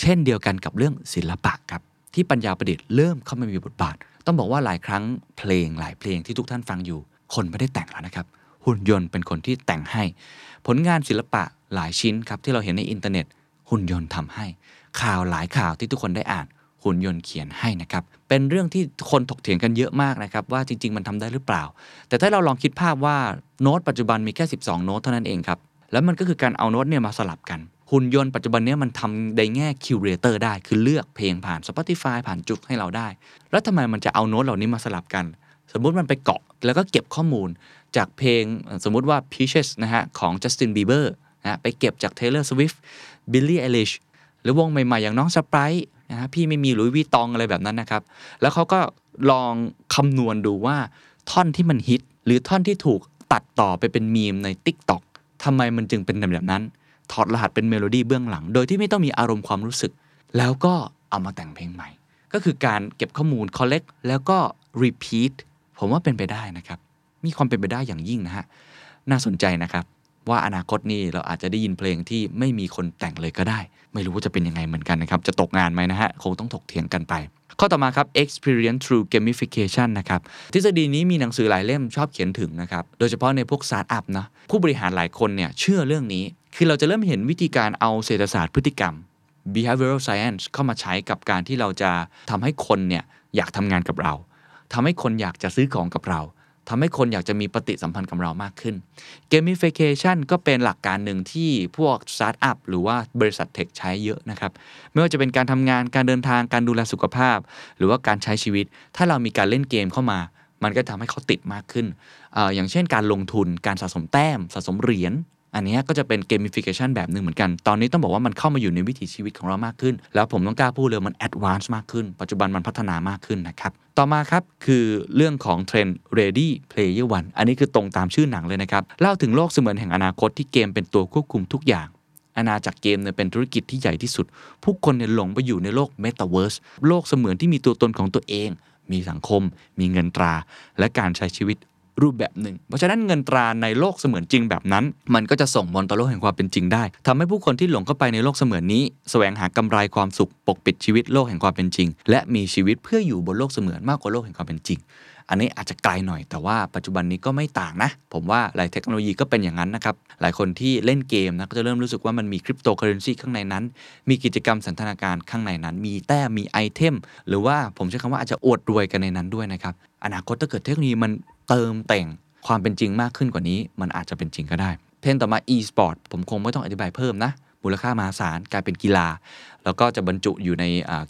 เช่นเดียวกันกับเรื่องศิลปะครับที่ปัญญาประดิษฐ์เริ่มเข้ามามีบทบาท ต้องบอกว่าหลายครั้งเพลงหลายเพลงที่ทุกท่านฟังอยู่ คนไม่ได้แต่งแล้วนะครับ หุ่นยนต์เป็นคนที่แต่งให้ ผลงานศิลปะหลายชิ้นครับที่เราเห็นในอินเทอร์เน็ต หุ่นยนต์ทำให้ ข่าวหลายข่าวที่ทุกคนได้อ่าน หุ่นยนต์เขียนให้นะครับ เป็นเรื่องที่คนถกเถียงกันเยอะมากนะครับว่าจริง ๆ มันทำได้หรือเปล่า แต่ถ้าเราลองคิดภาพว่าโน้ตปัจจุบันมีแค่ 12 โน้ตเท่านั้นเองครับ แล้วมันก็คือการเอาโน้ตเนี่ยมาสลับกัน หุ่นยนต์ปัจจุบันเนี้ยมันทำในแง่ curator ได้ คือเลือกเพลงผ่าน Spotify ผ่าน JOOX ให้เราได้ แล้วทำไมมันจะเอาโน้ตเหล่านี้มาสลับกัน สมมุติมันไปเกาะแล้วก็เก็บข้อมูลจากเพลงสมมุติว่า Peaches นะฮะของ Justin Bieber นะฮะไปเก็บจาก Taylor Swift Billie Eilish หรือวงใหม่ๆอย่างน้อง SPRITE นะ พี่ไม่มี Louis Vuitton อะไรแบบนั้นนะครับ แล้วเขาก็ลองคำนวณดูว่าท่อนที่มันฮิต หรือท่อนที่ถูกตัดต่อไปเป็นมีมใน TikTok ทำไมมันจึงเป็นแบบนั้น ถอดรหัสเป็นเมโลดี้เบื้องหลัง โดยที่ไม่ต้องมีอารมณ์ความรู้สึก แล้วก็เอามาแต่งเพลงใหม่ ก็คือการเก็บข้อมูล collect แล้วก็ repeat ผมว่าเป็นไปได้นะครับ มีความเป็นไปได้อย่างยิ่งนะฮะ น่าสนใจนะครับ ว่าอนาคตนี้เราอาจจะได้ยินเพลงที่ไม่มีคนแต่งเลยก็ได้ ไม่รู้ว่าจะเป็นยังไงเหมือนกันนะครับ จะตกงานไหมนะฮะ คงต้องถกเถียงกันไป ข้อต่อมาครับ experience through gamification นะครับ ทฤษฎีนี้มีหนังสือหลายเล่มชอบเขียนถึงนะครับ โดยเฉพาะในพวกสตาร์ทอัพนะผู้บริหารหลายคนเนี่ยเชื่อเรื่องนี้ คือเราจะเริ่มเห็นวิธีการเอาเศรษฐศาสตร์พฤติกรรม behavioral science เข้ามาใช้กับการที่เราจะทำให้คนเนี่ยอยากทำงานกับเราทำให้คนอยากจะซื้อของกับเรา ทำให้คนอยากจะมีปฏิสัมพันธ์กับเรามากขึ้น Gamification ก็เป็นหลักการหนึ่งที่พวกสตาร์ทอัพหรือว่าบริษัท tech ใช้เยอะนะครับ ไม่ว่าจะเป็นการทำงานการเดินทางการดูแลสุขภาพ หรือว่าการใช้ชีวิต ถ้าเรามีการเล่นเกมเข้ามา มันก็ทำให้เขาติดมากขึ้นอย่างเช่นการลงทุนการสะสมแต้ม สะสมเหรียญ อันนี้ก็จะเป็น gamification แบบหนึ่งเหมือนกัน ตอนนี้ต้องบอกว่ามันเข้ามาอยู่ในวิถีชีวิตของเรามากขึ้น แล้วผมต้องกล้าพูดเลยมัน advance มากขึ้น ปัจจุบันมันพัฒนามากขึ้นนะครับ ต่อมาครับ คือเรื่องของเทรนด์ Ready Player One อันนี้คือตรงตามชื่อหนังเลยนะครับ เล่าถึงโลกเสมือนแห่งอนาคตที่เกมเป็นตัวควบคุมทุกอย่างอาณาจักรเกมเนี่ยเป็นธุรกิจที่ใหญ่ที่สุด ผู้คนเนี่ยหลงไปอยู่ในโลก Metaverse โลกเสมือนที่มีตัวตนของตัวเอง มีสังคม มีเงินตรา และการใช้ชีวิต รูปแบบหนึ่ง เพราะฉะนั้นเงินตราในโลกเสมือนจริงแบบนั้น มันก็จะส่งผลต่อโลกแห่งความเป็นจริงได้ทำให้ผู้คนที่หลงเข้าไปในโลกเสมือนนี้แสวงหากำไรความสุขปกปิดชีวิตโลกแห่งความเป็นจริง และมีชีวิตเพื่ออยู่บนโลกเสมือนมากกว่าโลกแห่งความเป็นจริง อันนี้อาจจะไกลหน่อยแต่ว่าปัจจุบันนี้ก็ไม่ต่างนะ ผมว่าหลายเทคโนโลยีก็เป็นอย่างนั้นนะครับหลายคนที่เล่นเกมนะก็จะเริ่มรู้สึกว่ามันมีคริปโตเคอเรนซีข้างในนั้น มีกิจกรรมสันทนาการข้างในนั้น มีแต้มมีไอเทมหรือว่าผมใช้คำว่าอาจจะอวดรวยกันในนั้นด้วยนะครับอนาคตถ้าเกิดเทคโนโลยีมัน เติมแต่งความเป็นจริงมากขึ้นกว่านี้ มันอาจจะเป็นจริงก็ได้เทรนต่อมา e-sport ผมคงไม่ต้องอธิบายเพิ่มนะ มูลค่ามหาศาลกลายเป็นกีฬา แล้วก็จะบรรจุอยู่ใน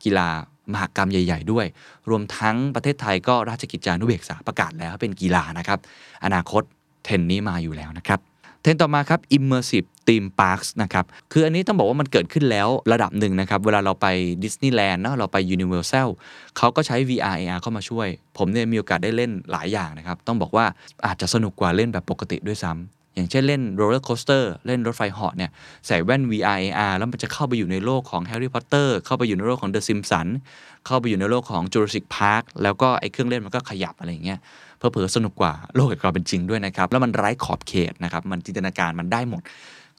กีฬามหากรรมใหญ่ ๆ ด้วย รวมทั้งประเทศไทยก็ราชกิจจานุเบกษาประกาศแล้วว่าเป็นกีฬานะครับ อนาคตเทรนนี้มาอยู่แล้วนะครับ เทรนด์ต่อมาครับ immersive theme parks นะครับคืออันนี้ต้องบอกว่ามันเกิดขึ้นแล้วระดับหนึ่งนะครับ เวลาเราไปดิสนีย์แลนด์เนาะเราไป Universal เขาก็ใช้ VR AR เข้ามาช่วย ผมเนี่ยมีโอกาสได้เล่นหลายอย่างนะครับ ต้องบอกว่าอาจจะสนุกกว่าเล่นแบบปกติด้วยซ้ำ อย่างเช่นเล่น roller coaster เล่นรถไฟเหาะเนี่ยใส่แว่น VR AR แล้วมันจะเข้าไปอยู่ในโลกของ Harry Potter เข้าไปอยู่ในโลกของ The Simpsons เข้าไปอยู่ในโลกของ Jurassic Park แล้วก็ไอ้เครื่องเล่นมันก็ขยับอะไรอย่างเงี้ยเผลอสนุกกว่าโลกแห่งความเป็นจริงด้วยนะครับ แล้วมันไร้ขอบเขตนะครับมันจินตนาการมันได้หมด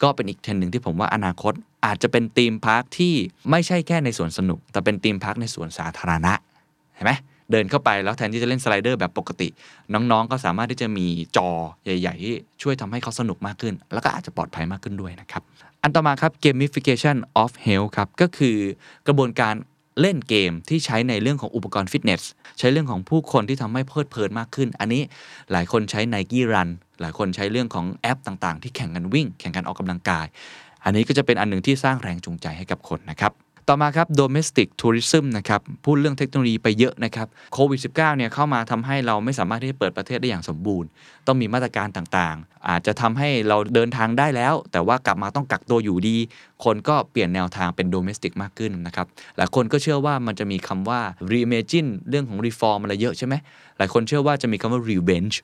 ก็เป็นอีกเทรนด์หนึ่งที่ผมว่าอนาคตอาจจะเป็น theme park ที่ไม่ใช่แค่ในสวนสนุก แต่เป็น theme park ในสวนสาธารณะเห็นไหม เดินเข้าไปแล้วแทนที่จะเล่นสไลเดอร์แบบปกติ น้องๆ ก็สามารถที่จะมีจอใหญ่ ๆ ที่ช่วยทำให้เขาสนุกมากขึ้น แล้วก็อาจจะปลอดภัยมากขึ้นด้วยนะครับ อันต่อมาครับ gamification of health ครับก็คือกระบวนการเล่นเกมที่ใช้ในเรื่องของอุปกรณ์ฟิตเนส ใช้เรื่องของผู้คนที่ทำให้เพลิดเพลินมากขึ้น อันนี้หลายคนใช้ Nike Run หลายคนใช้เรื่องของแอปต่างๆ ที่แข่งกันวิ่ง แข่งกันออกกำลังกาย อันนี้ก็จะเป็นอันหนึ่งที่สร้างแรงจูงใจให้กับคนนะครับ ต่อมาครับ domestic tourism นะครับ พูดเรื่องเทคโนโลยีไปเยอะนะครับโควิด -19 เนี่ยเข้ามาทำให้เราไม่สามารถที่จะเปิดประเทศได้อย่างสมบูรณ์ ต้องมีมาตรการต่างๆ อาจจะทำให้เราเดินทางได้แล้ว แต่ว่ากลับมาต้องกักตัวอยู่ดี คนก็เปลี่ยนแนวทางเป็น domestic มากขึ้นนะครับหลายคนก็เชื่อว่ามันจะมีคำว่า reimagine เรื่องของ reform อะไรเยอะใช่ไหมหลายคนเชื่อว่าจะมีคำว่า revenge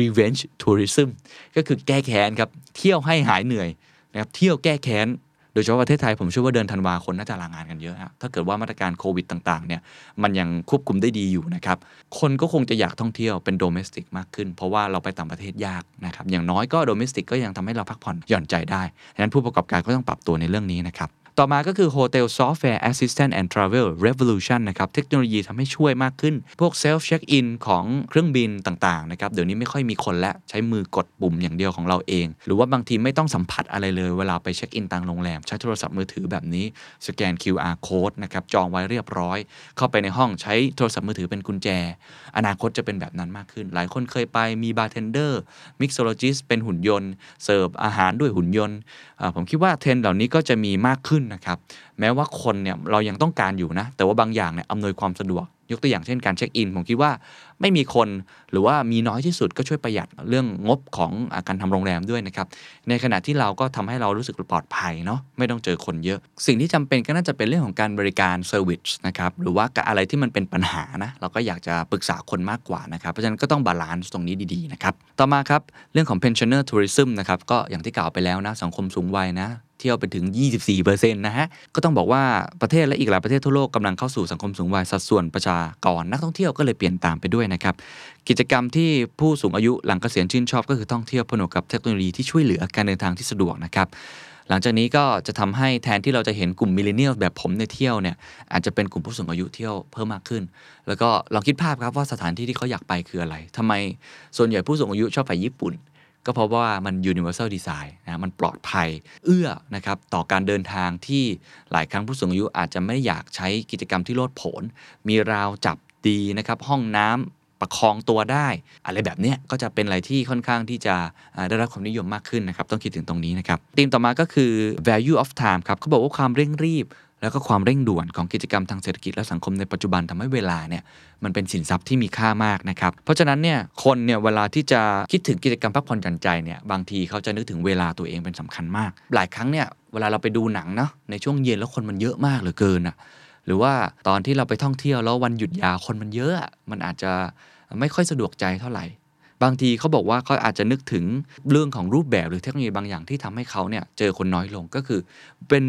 revenge tourism ก็คือแก้แค้นครับ เที่ยวให้หายเหนื่อยนะครับ เที่ยวแก้แค้น โดยเฉพาะประเทศไทยผมเชื่อว่าเดือนธันวาคนน่าจะลางานกันเยอะฮะถ้าเกิดว่ามาตรการโควิดต่างๆเนี่ยมันยังควบคุมได้ดีอยู่นะครับคนก็คงจะอยากท่องเที่ยวเป็นโดเมสติกมากขึ้น เพราะว่าเราไปต่างประเทศยากนะครับอย่างน้อยก็โดเมสติกก็ยังทำให้เราพักผ่อนหย่อนใจได้ดังนั้นผู้ประกอบการก็ต้องปรับตัวในเรื่องนี้นะครับ ต่อมาก็คือ Hotel Software Assistant and Travel Revolution นะครับ เทคโนโลยีทำให้ช่วยมากขึ้น พวก Self Check In ของเครื่องบินต่างๆนะครับ เดี๋ยวนี้ไม่ค่อยมีคนละ ใช้มือกดปุ่มอย่างเดียวของเราเอง หรือว่าบางทีไม่ต้องสัมผัสอะไรเลย เวลาไปเช็คอินตามโรงแรม ใช้โทรศัพท์มือถือแบบนี้ สแกน QR code นะครับ จองไว้เรียบร้อย เข้าไปในห้องใช้โทรศัพท์มือถือเป็นกุญแจ อนาคตจะเป็นแบบนั้นมากขึ้น หลายคนเคยไปมีบาร์เทนเดอร์mixologist เป็นหุ่นยนต์เสิร์ฟอาหารด้วยหุ่นยนต์ผมคิดว่าเทรนด์เหล่านี้ก็จะมีมากขึ้นนะครับแม้ว่าคนเนี่ยเรายังต้องการอยู่นะแต่ว่าบางอย่างเนี่ยอำนวยความสะดวก ยกตัวอย่างเช่นการเช็คอินผมคิดว่าไม่มีคนหรือว่ามีน้อยที่สุดก็ช่วยประหยัดเรื่องงบของอาการทำโรงแรมด้วยนะครับในขณะที่เราก็ทำให้เรารู้สึกปลอดภัยเนาะไม่ต้องเจอคนเยอะ สิ่งที่จำเป็นก็น่าจะเป็นเรื่องของการบริการ service นะครับหรือว่าอะไรที่มันเป็นปัญหานะเราก็อยากจะปรึกษาคนมากกว่านะครับเพราะฉะนั้นก็ต้อง balance ตรงนี้ดีๆนะครับต่อมาครับเรื่องของ pensioner tourism นะครับก็อย่างที่กล่าวไปแล้วนะสังคมสูงวัยนะ เที่ยวไปถึง 24%นะฮะ ก็ต้องบอกว่าประเทศและอีกหลายประเทศทั่วโลกกำลังเข้าสู่สังคมสูงวัยสัดส่วนประชากรนักท่องเที่ยวก็เลยเปลี่ยนตามไปด้วยนะครับ กิจกรรมที่ผู้สูงอายุหลังเกษียณชื่นชอบก็คือท่องเที่ยวผนวกกับเทคโนโลยีที่ช่วยเหลือการเดินทางที่สะดวกนะครับหลังจากนี้ก็จะทำให้แทนที่เราจะเห็นกลุ่ม millennial แบบผมในเที่ยวเนี่ยอาจจะเป็นกลุ่มผู้สูงอายุเที่ยวเพิ่มมากขึ้น แล้วก็ลองคิดภาพครับว่าสถานที่ที่เขาอยากไปคืออะไรทำไมส่วนใหญ่ผู้สูงอายุชอบไปญี่ปุ่น ก็เพราะว่ามัน universal design นะมันปลอดภัย เอื้อนะครับต่อการเดินทางที่หลายครั้งผู้สูงอายุอาจจะไม่อยากใช้กิจกรรมที่โลดโผน มีราวจับดีนะครับห้องน้ำประคองตัวได้ อะไรแบบนี้ก็จะเป็นอะไรที่ค่อนข้างที่จะได้รับความนิยมมากขึ้นนะครับ ต้องคิดถึงตรงนี้นะครับธีมต่อมาก็คือ value of time ครับเขาบอกว่าความเร่งรีบ แล้วก็ความเร่งด่วนของกิจกรรมทางเศรษฐกิจและสังคมในปัจจุบันทำให้เวลาเนี่ยมันเป็นสินทรัพย์ที่มีค่ามากนะครับ เพราะฉะนั้นเนี่ยคนเนี่ยเวลาที่จะคิดถึงกิจกรรมพักผ่อนหย่อนใจเนี่ยบางทีเขาจะนึกถึงเวลาตัวเองเป็นสำคัญมาก หลายครั้งเนี่ยเวลาเราไปดูหนังเนาะในช่วงเย็นแล้วคนมันเยอะมากเหลือเกินอะหรือว่าตอนที่เราไปท่องเที่ยวแล้ววันหยุดยาวคนมันเยอะอะมันอาจจะไม่ค่อยสะดวกใจเท่าไหร่บางทีเขาบอกว่าเขาอาจจะนึกถึงเรื่องของรูปแบบหรือเทคโนโลยีบางอย่างที่ทำให้เขาเนี่ยเจอคนน้อยลงก็คือเป็น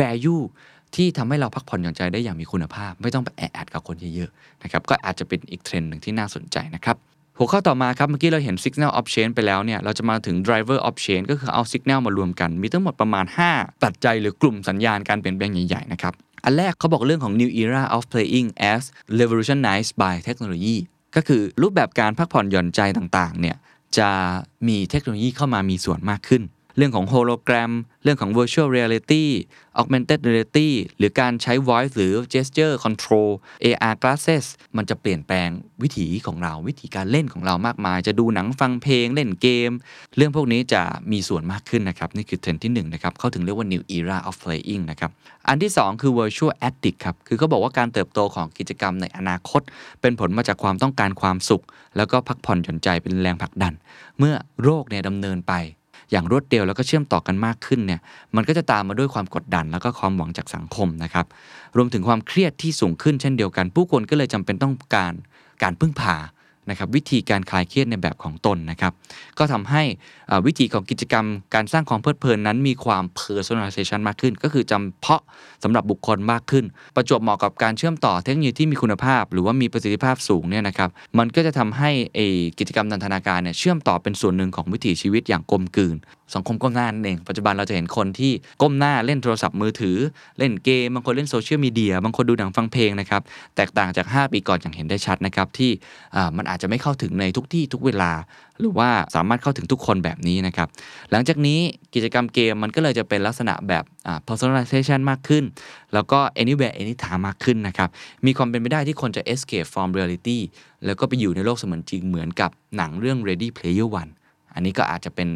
value ที่ทำให้เราพักผ่อนหย่อนใจได้อย่างมีคุณภาพ ไม่ต้องไปแออัดกับคนเยอะๆนะครับก็อาจจะเป็นอีกเทรนด์หนึ่งที่น่าสนใจนะครับหัวข้อต่อมาครับเมื่อกี้เราเห็น Signal of Change ไปแล้วเนี่ยเราจะมาถึง Driver of Change ก็คือเอา Signal มารวมกัน มีทั้งหมดประมาณ 5 ปัจจัยหรือกลุ่มสัญญาณการเปลี่ยนแปลงใหญ่ๆนะครับอันแรกเขาบอกเรื่องของ New Era of Playing as Revolutionized by Technology ก็คือรูปแบบการพักผ่อนหย่อนใจต่างๆเนี่ยจะมีเทคโนโลยีเข้ามามีส่วนมากขึ้น เรื่องของโฮโลแกรม เรื่องของ virtual reality augmented reality หรือการใช้ voice หรือ gesture control AR glasses มันจะเปลี่ยนแปลงวิถีของเราวิธีการเล่นของเรามากมาย จะดูหนังฟังเพลงเล่นเกม เรื่องพวกนี้จะมีส่วนมากขึ้นนะครับ นี่คือเทรนด์ที่1นะครับเขาถึงเรียกว่า new era of playing นะครับ อันที่ 2 คือ virtual addict ครับ คือเขาบอกว่าการเติบโตของกิจกรรมในอนาคต เป็นผลมาจากความต้องการความสุข แล้วก็พักผ่อนหย่อนใจเป็นแรงผลักดัน เมื่อโรคเนี่ยดำเนินไป อย่างรวดเร็วแล้วก็เชื่อมต่อกันมากขึ้นเนี่ยมันก็จะตามมาด้วยความกดดัน แล้วก็ความหวังจากสังคมนะครับรวมถึงความเครียดที่สูงขึ้นเช่นเดียวกัน ผู้คนก็เลยจำเป็นต้องการการพึ่งพา นะครับวิธีการคลายเครียดในแบบของตนนะครับ ก็ทำให้วิธีของกิจกรรมการสร้างความเพลิดเพลินนั้นมีความ personalization มากขึ้น ก็คือจำเพาะสำหรับบุคคลมากขึ้น ประจวบเหมาะกับการเชื่อมต่อเทคโนโลยีที่มีคุณภาพ หรือว่ามีประสิทธิภาพสูงเนี่ยนะครับมันก็จะทำให้ไอกิจกรรมนันทนาการเนี่ยเชื่อมต่อเป็นส่วนหนึ่งของวิถีชีวิตอย่างกลมกลืนสังคมก้มหน้านั่นเองปัจจุบันเราจะเห็นคนที่ก้มหน้าเล่นโทรศัพท์มือถือ เล่นเกมบางคนเล่นโซเชียลมีเดียบางคนดูหนังฟังเพลงนะครับแตกต่างจาก 5 ปีก่อนอย่างเห็นได้ชัดนะครับที่มันอาจจะไม่เข้าถึงในทุกที่ทุกเวลา หรือว่าสามารถเข้าถึงทุกคนแบบนี้นะครับ หลังจากนี้กิจกรรมเกมมันก็เลยจะเป็นลักษณะแบบ personalization มากขึ้น แล้วก็ anywhere anytime มากขึ้นนะครับ มีความเป็นไปได้ที่คนจะ escape from reality แล้วก็ไปอยู่ในโลกเสมือนจริงเหมือนกับหนังเรื่อง Ready Player One อันนี้ก็อาจจะเป็น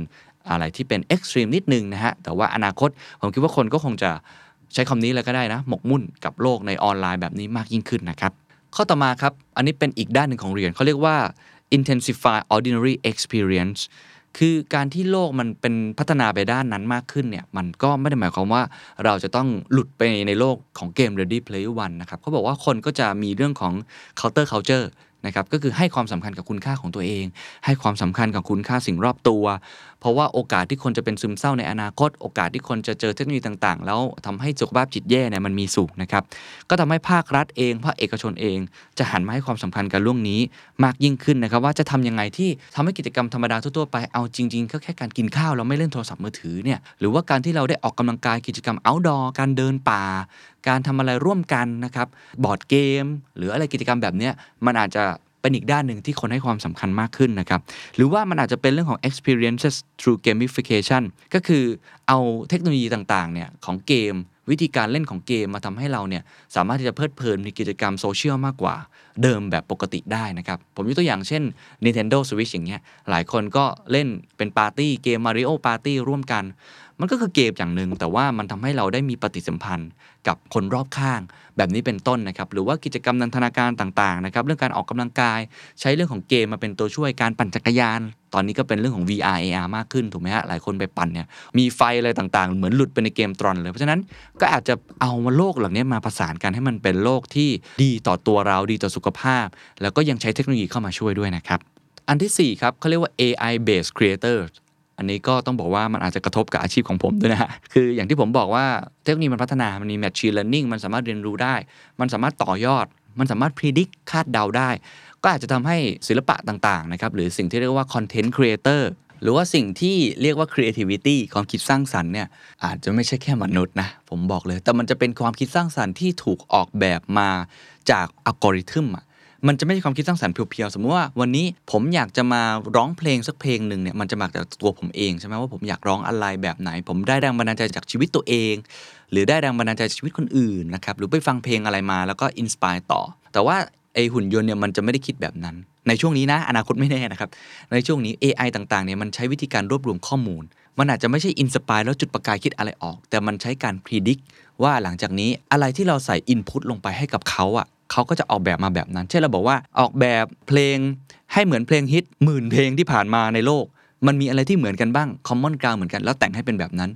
อะไรที่เป็น extreme นิดนึงนะฮะ แต่ว่าอนาคตผมคิดว่าคนก็คงจะใช้คำนี้เลยก็ได้นะ หมกมุ่นกับโลกในออนไลน์แบบนี้มากยิ่งขึ้นนะครับ ข้อต่อมาครับ อันนี้เป็นอีกด้านหนึ่งของเทรนด์เขาเรียกว่า intensify ordinary experience คือการที่โลกมันเป็นพัฒนาไปด้านนั้นมากขึ้นเนี่ยมันก็ไม่ได้หมายความว่าเราจะต้องหลุดไปในโลกของเกม Ready Player One นะครับเขาบอกว่าคนก็จะมีเรื่องของ counter culture นะครับก็คือให้ความสำคัญกับคุณค่าของตัวเอง ให้ความสำคัญกับคุณค่าสิ่งรอบตัว เพราะว่าโอกาสที่คนจะเป็นซึมเศร้าในอนาคต โอกาสที่คนจะเจอเทคโนโลยีต่างๆ แล้วทำให้สุขภาพจิตแย่เนี่ยมันมีสูงนะครับก็ทำให้ภาครัฐเองภาคเอกชนเอง จะหันมาให้ความสำคัญกับเรื่องนี้มากยิ่งขึ้นนะครับ ว่าจะทำยังไงที่ทำให้กิจกรรมธรรมดาทั่วๆไปเอาจริงๆก็แค่การกินข้าวเราไม่เล่นโทรศัพท์มือถือเนี่ยหรือว่าการที่เราได้ออกกำลังกายกิจกรรม outdoor การเดินป่า การทำอะไรร่วมกันนะครับบอร์ดเกม หรืออะไรกิจกรรมแบบเนี้ยมันอาจจะ เป็นอีกด้านหนึ่งที่คนให้ความสำคัญมากขึ้นนะครับ หรือว่ามันอาจจะเป็นเรื่องของ experiences through gamification ก็คือเอาเทคโนโลยีต่างๆเนี่ยของเกมวิธีการเล่นของเกมมาทำให้เราเนี่ยสามารถที่จะเพลิดเพลินในกิจกรรมโซเชียลมากกว่าเดิมแบบปกติได้นะครับ ผมยกตัวอย่างเช่น Nintendo Switch อย่างเงี้ยหลายคนก็เล่นเป็น party game Mario Party ร่วมกัน มันก็คือเกมอย่างหนึ่งแต่ว่ามันทำให้เราได้มีปฏิสัมพันธ์ กับคนรอบข้าง แบบนี้เป็นต้นนะครับ หรือว่ากิจกรรมนันทนาการต่างๆนะครับ เรื่องการออกกำลังกาย ใช้เรื่องของเกมมาเป็นตัวช่วยการปั่นจักรยาน ตอนนี้ก็เป็นเรื่องของ VR AR มากขึ้นถูกไหมฮะ หลายคนไปปั่นเนี่ย มีไฟอะไรต่างๆ เหมือนหลุดไปในเกมตรอนเลย เพราะฉะนั้นก็อาจจะเอามาโลกเหล่านี้มาประสานกันให้มันเป็นโลกที่ดีต่อตัวเราดีต่อสุขภาพ แล้วก็ยังใช้เทคโนโลยีเข้ามาช่วยด้วยนะครับ อันที่4ครับเขาเรียกว่า AI based creator อันนี้ก็ต้องบอกว่ามันอาจจะกระทบกับอาชีพของผมด้วยนะฮะคืออย่างที่ผมบอกว่าเทคโนโลยีมันพัฒนา มันมี machine learning มันสามารถเรียนรู้ได้ มันสามารถต่อยอด มันสามารถ predict คาดเดาได้ ก็อาจจะทำให้ศิลปะต่างๆนะครับหรือสิ่งที่เรียกว่า content creator หรือว่าสิ่งที่เรียกว่า creativity ความคิดสร้างสรรค์เนี่ยอาจจะไม่ใช่แค่มนุษย์นะ ผมบอกเลย แต่มันจะเป็นความคิดสร้างสรรค์ที่ถูกออกแบบมาจากอัลกอริทึมอะ มันจะไม่ใช่ความคิดสร้างสรรค์ pure ๆ สมมติว่าวันนี้ผมอยากจะมาร้องเพลงสักเพลงหนึ่งเนี่ยมันจะมาจากตัวผมเองใช่ไหมว่าผมอยากร้องอะไรแบบไหน ผมได้แรงบันดาลใจจากชีวิตตัวเอง หรือได้แรงบันดาลใจจากชีวิตคนอื่นนะครับหรือไปฟังเพลงอะไรมาแล้วก็ inspire ต่อ แต่ว่าไอ้หุ่นยนต์เนี่ยมันจะไม่ได้คิดแบบนั้น ในช่วงนี้นะอนาคตไม่แน่นะครับในช่วงนี้ AI ต่างๆเนี่ยมันใช้วิธีการรวบรวมข้อมูล มันอาจจะไม่ใช่ inspire แล้วจุดประกายคิดอะไรออก แต่มันใช้การพิจิตรว่าหลังจากนี้อะไรที่เราใส่ input ลงไปให้กับเขาอะ เขาก็จะออกแบบมาแบบนั้น เช่นเราบอกว่าออกแบบเพลงให้เหมือนเพลงฮิตหมื่นเพลงที่ผ่านมาในโลก มันมีอะไรที่เหมือนกันบ้าง common ground เหมือนกันแล้วแต่งให้เป็นแบบนั้น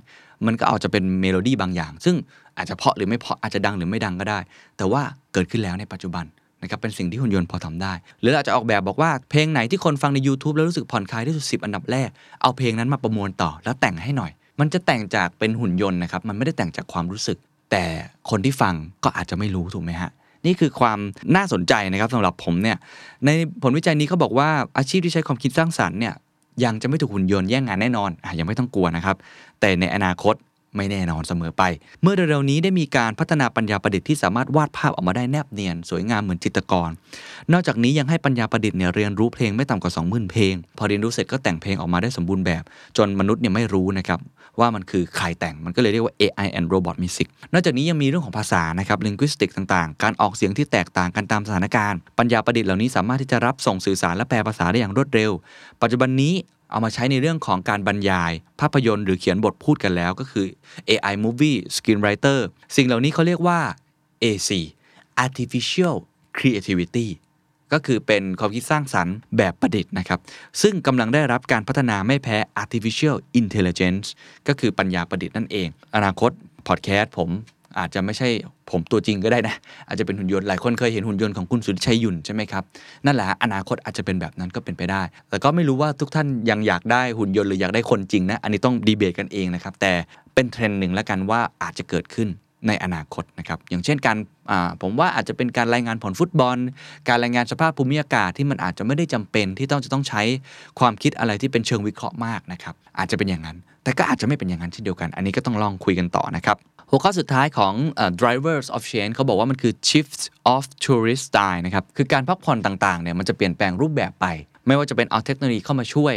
มันก็อาจจะเป็นเมโลดี้บางอย่าง ซึ่งอาจจะเพราะหรือไม่เพราะอาจจะดังหรือไม่ดังก็ได้ แต่ว่าเกิดขึ้นแล้วในปัจจุบันนะครับเป็นสิ่งที่หุ่นยนต์พอทำได้ หรืออาจจะออกแบบบอกว่าเพลงไหนที่คนฟังใน YouTube แล้วรู้สึกผ่อนคลายที่สุด 10 อันดับแรก เอาเพลงนั้นมาประมวลต่อแล้วแต่งให้หน่อย มันจะแต่งจากเป็นหุ่นยนต์นะครับ มันไม่ได้แต่งจากความรู้สึก แต่คนที่ฟังก็อาจจะไม่รู้ถูกไหมฮะ นี่คือความน่าสนใจนะครับสำหรับผมเนี่ยในผลวิจัยนี้เขาบอกว่าอาชีพที่ใช้ความคิดสร้างสรรค์เนี่ยยังจะไม่ถูกหุ่นยนต์แย่งงานแน่นอนอยังไม่ต้องกลัวนะครับ แต่ในอนาคตไม่แน่นอนเสมอไป เมื่อเร็วๆนี้ได้มีการพัฒนาปัญญาประดิษฐ์ที่สามารถวาดภาพออกมาได้แนบเนียน สวยงามเหมือนจิตรกร นอกจากนี้ยังให้ปัญญาประดิษฐ์เนี่ยเรียนรู้เพลงไม่ต่ำกว่า 20,000 เพลง พอเรียนรู้เสร็จก็แต่งเพลงออกมาได้สมบูรณ์แบบ จนมนุษย์เนี่ยไม่รู้นะครับ ว่ามันคือใครแต่งมันก็เลยเรียกว่า AI and Robot Music นอกจากนี้ยังมีเรื่องของภาษานะครับ linguistic ต่างๆ การออกเสียงที่แตกต่างกันตามสถานการณ์ ปัญญาประดิษฐ์เหล่านี้สามารถที่จะรับส่งสื่อสารและแปลภาษาได้อย่างรวดเร็ว ปัจจุบันนี้เอามาใช้ในเรื่องของการบรรยาย ภาพยนตร์หรือเขียนบทพูดกันแล้วก็คือ AI movie screenwriter สิ่งเหล่านี้เขาเรียกว่า AC artificial creativity ก็คือเป็นความคิดสร้างสรรค์แบบประดิษฐ์นะครับ ซึ่งกำลังได้รับการพัฒนาไม่แพ้ artificial intelligence ก็คือปัญญาประดิษฐ์นั่นเอง อนาคตพอดแคสต์ผมอาจจะไม่ใช่ผมตัวจริงก็ได้นะ อาจจะเป็นหุ่นยนต์หลายคนเคยเห็นหุ่นยนต์ของคุณสุรชัยยุ่นใช่ไหมครับ นั่นแหละฮะอนาคตอาจจะเป็นแบบนั้นก็เป็นไปได้ แต่ก็ไม่รู้ว่าทุกท่านยังอยากได้หุ่นยนต์หรืออยากได้คนจริงนะ อันนี้ต้องดีเบตกันเองนะครับ แต่เป็นเทรนด์หนึ่งแล้วกันว่าอาจจะเกิดขึ้น ในอนาคตนะครับอย่างเช่นการผมว่าอาจจะเป็นการรายงานผลฟุตบอล การรายงานสภาพภูมิอากาศที่มันอาจจะไม่ได้จำเป็นที่ต้องจะต้องใช้ความคิดอะไรที่เป็นเชิงวิเคราะห์มากนะครับอาจจะเป็นอย่างนั้น แต่ก็อาจจะไม่เป็นอย่างนั้นเช่นเดียวกัน อันนี้ก็ต้องลองคุยกันต่อนะครับหัวข้อสุดท้ายของ drivers of change เขาบอกว่ามันคือ shift of tourist style นะครับคือการพักผ่อนต่างๆเนี่ยมันจะเปลี่ยนแปลงรูปแบบไป ไม่ว่าจะเป็นเอาเทคโนโลยีเข้ามาช่วย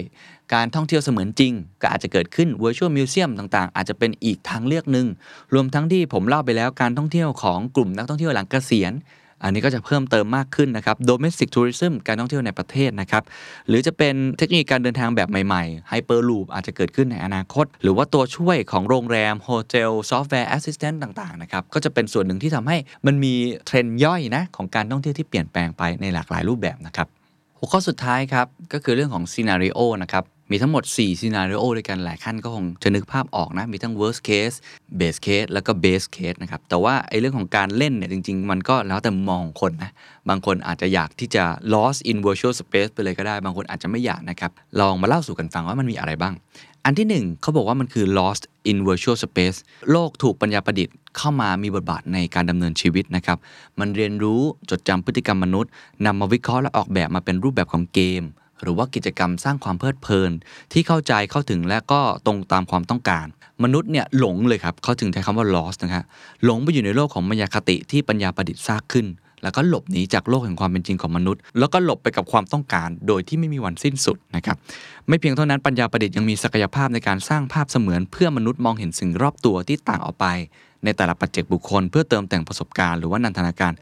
การท่องเที่ยวเสมือนจริง ก็อาจจะเกิดขึ้น virtual museum ต่างๆ อาจจะเป็นอีกทางเลือกหนึ่งรวมทั้งที่ผมเล่าไปแล้วการท่องเที่ยวของกลุ่มนักท่องเที่ยวหลังเกษียณอันนี้ก็จะเพิ่มเติมมากขึ้นนะครับ domestic tourism การท่องเที่ยวในประเทศนะครับ หรือจะเป็นเทคโนโลยีการเดินทางแบบใหม่ๆ hyperloop อาจจะเกิดขึ้นในอนาคต หรือว่าตัวช่วยของโรงแรม hotel software assistant ต่างๆ นะครับ ก็จะเป็นส่วนหนึ่งที่ทำให้มันมีเทรนด์ย่อยนะของการท่องเที่ยวที่เปลี่ยนแปลงไปในหลากหลายรูปแบบนะครับ หัวข้อสุดท้ายครับ ก็คือเรื่องของซีนารีโอนะครับ มีทั้งหมด4ซีนารีโอด้วยกันหลายขั้นก็คงจะนึกภาพออกนะ มีทั้ง worst case base case แล้วก็ base case นะครับ แต่ว่าไอ้เรื่องของการเล่นเนี่ยจริง ๆ มันก็แล้วแต่มองของคนนะ บางคนอาจจะอยากที่จะ lost in virtual space ไปเลยก็ได้ บางคนอาจจะไม่อยากนะครับ ลองมาเล่าสู่กันฟังว่ามันมีอะไรบ้าง อันที่หนึ่งเขาบอกว่ามันคือ lost in virtual space โลกถูกปัญญาประดิษฐ์เข้ามามีบทบาทในการดำเนินชีวิตนะครับ มันเรียนรู้จดจำพฤติกรรมมนุษย์นำมาวิเคราะห์และออกแบบมาเป็นรูปแบบของเกม หรือว่ากิจกรรมสร้างความเพลิดเพลิน ที่เข้าใจเข้าถึงและก็ตรงตามความต้องการ มนุษย์เนี่ยหลงเลยครับเขาถึงใช้คำว่า lost นะครับหลงไปอยู่ในโลกของมายาคติที่ปัญญาประดิษฐ์สร้างขึ้นแล้วก็หลบหนีจากโลกแห่งความเป็นจริงของมนุษย์ แล้วก็หลบไปกับความต้องการ โดยที่ไม่มีวันสิ้นสุดนะครับ ไม่เพียงเท่านั้นปัญญาประดิษฐ์ยังมีศักยภาพในการสร้างภาพเสมือนเพื่อมนุษย์มองเห็นสิ่งรอบตัวที่ต่างออกไป ในแต่ละปัจเจกบุคคล เพื่อเติมแต่งประสบการณ์หรือว่านันทนาการ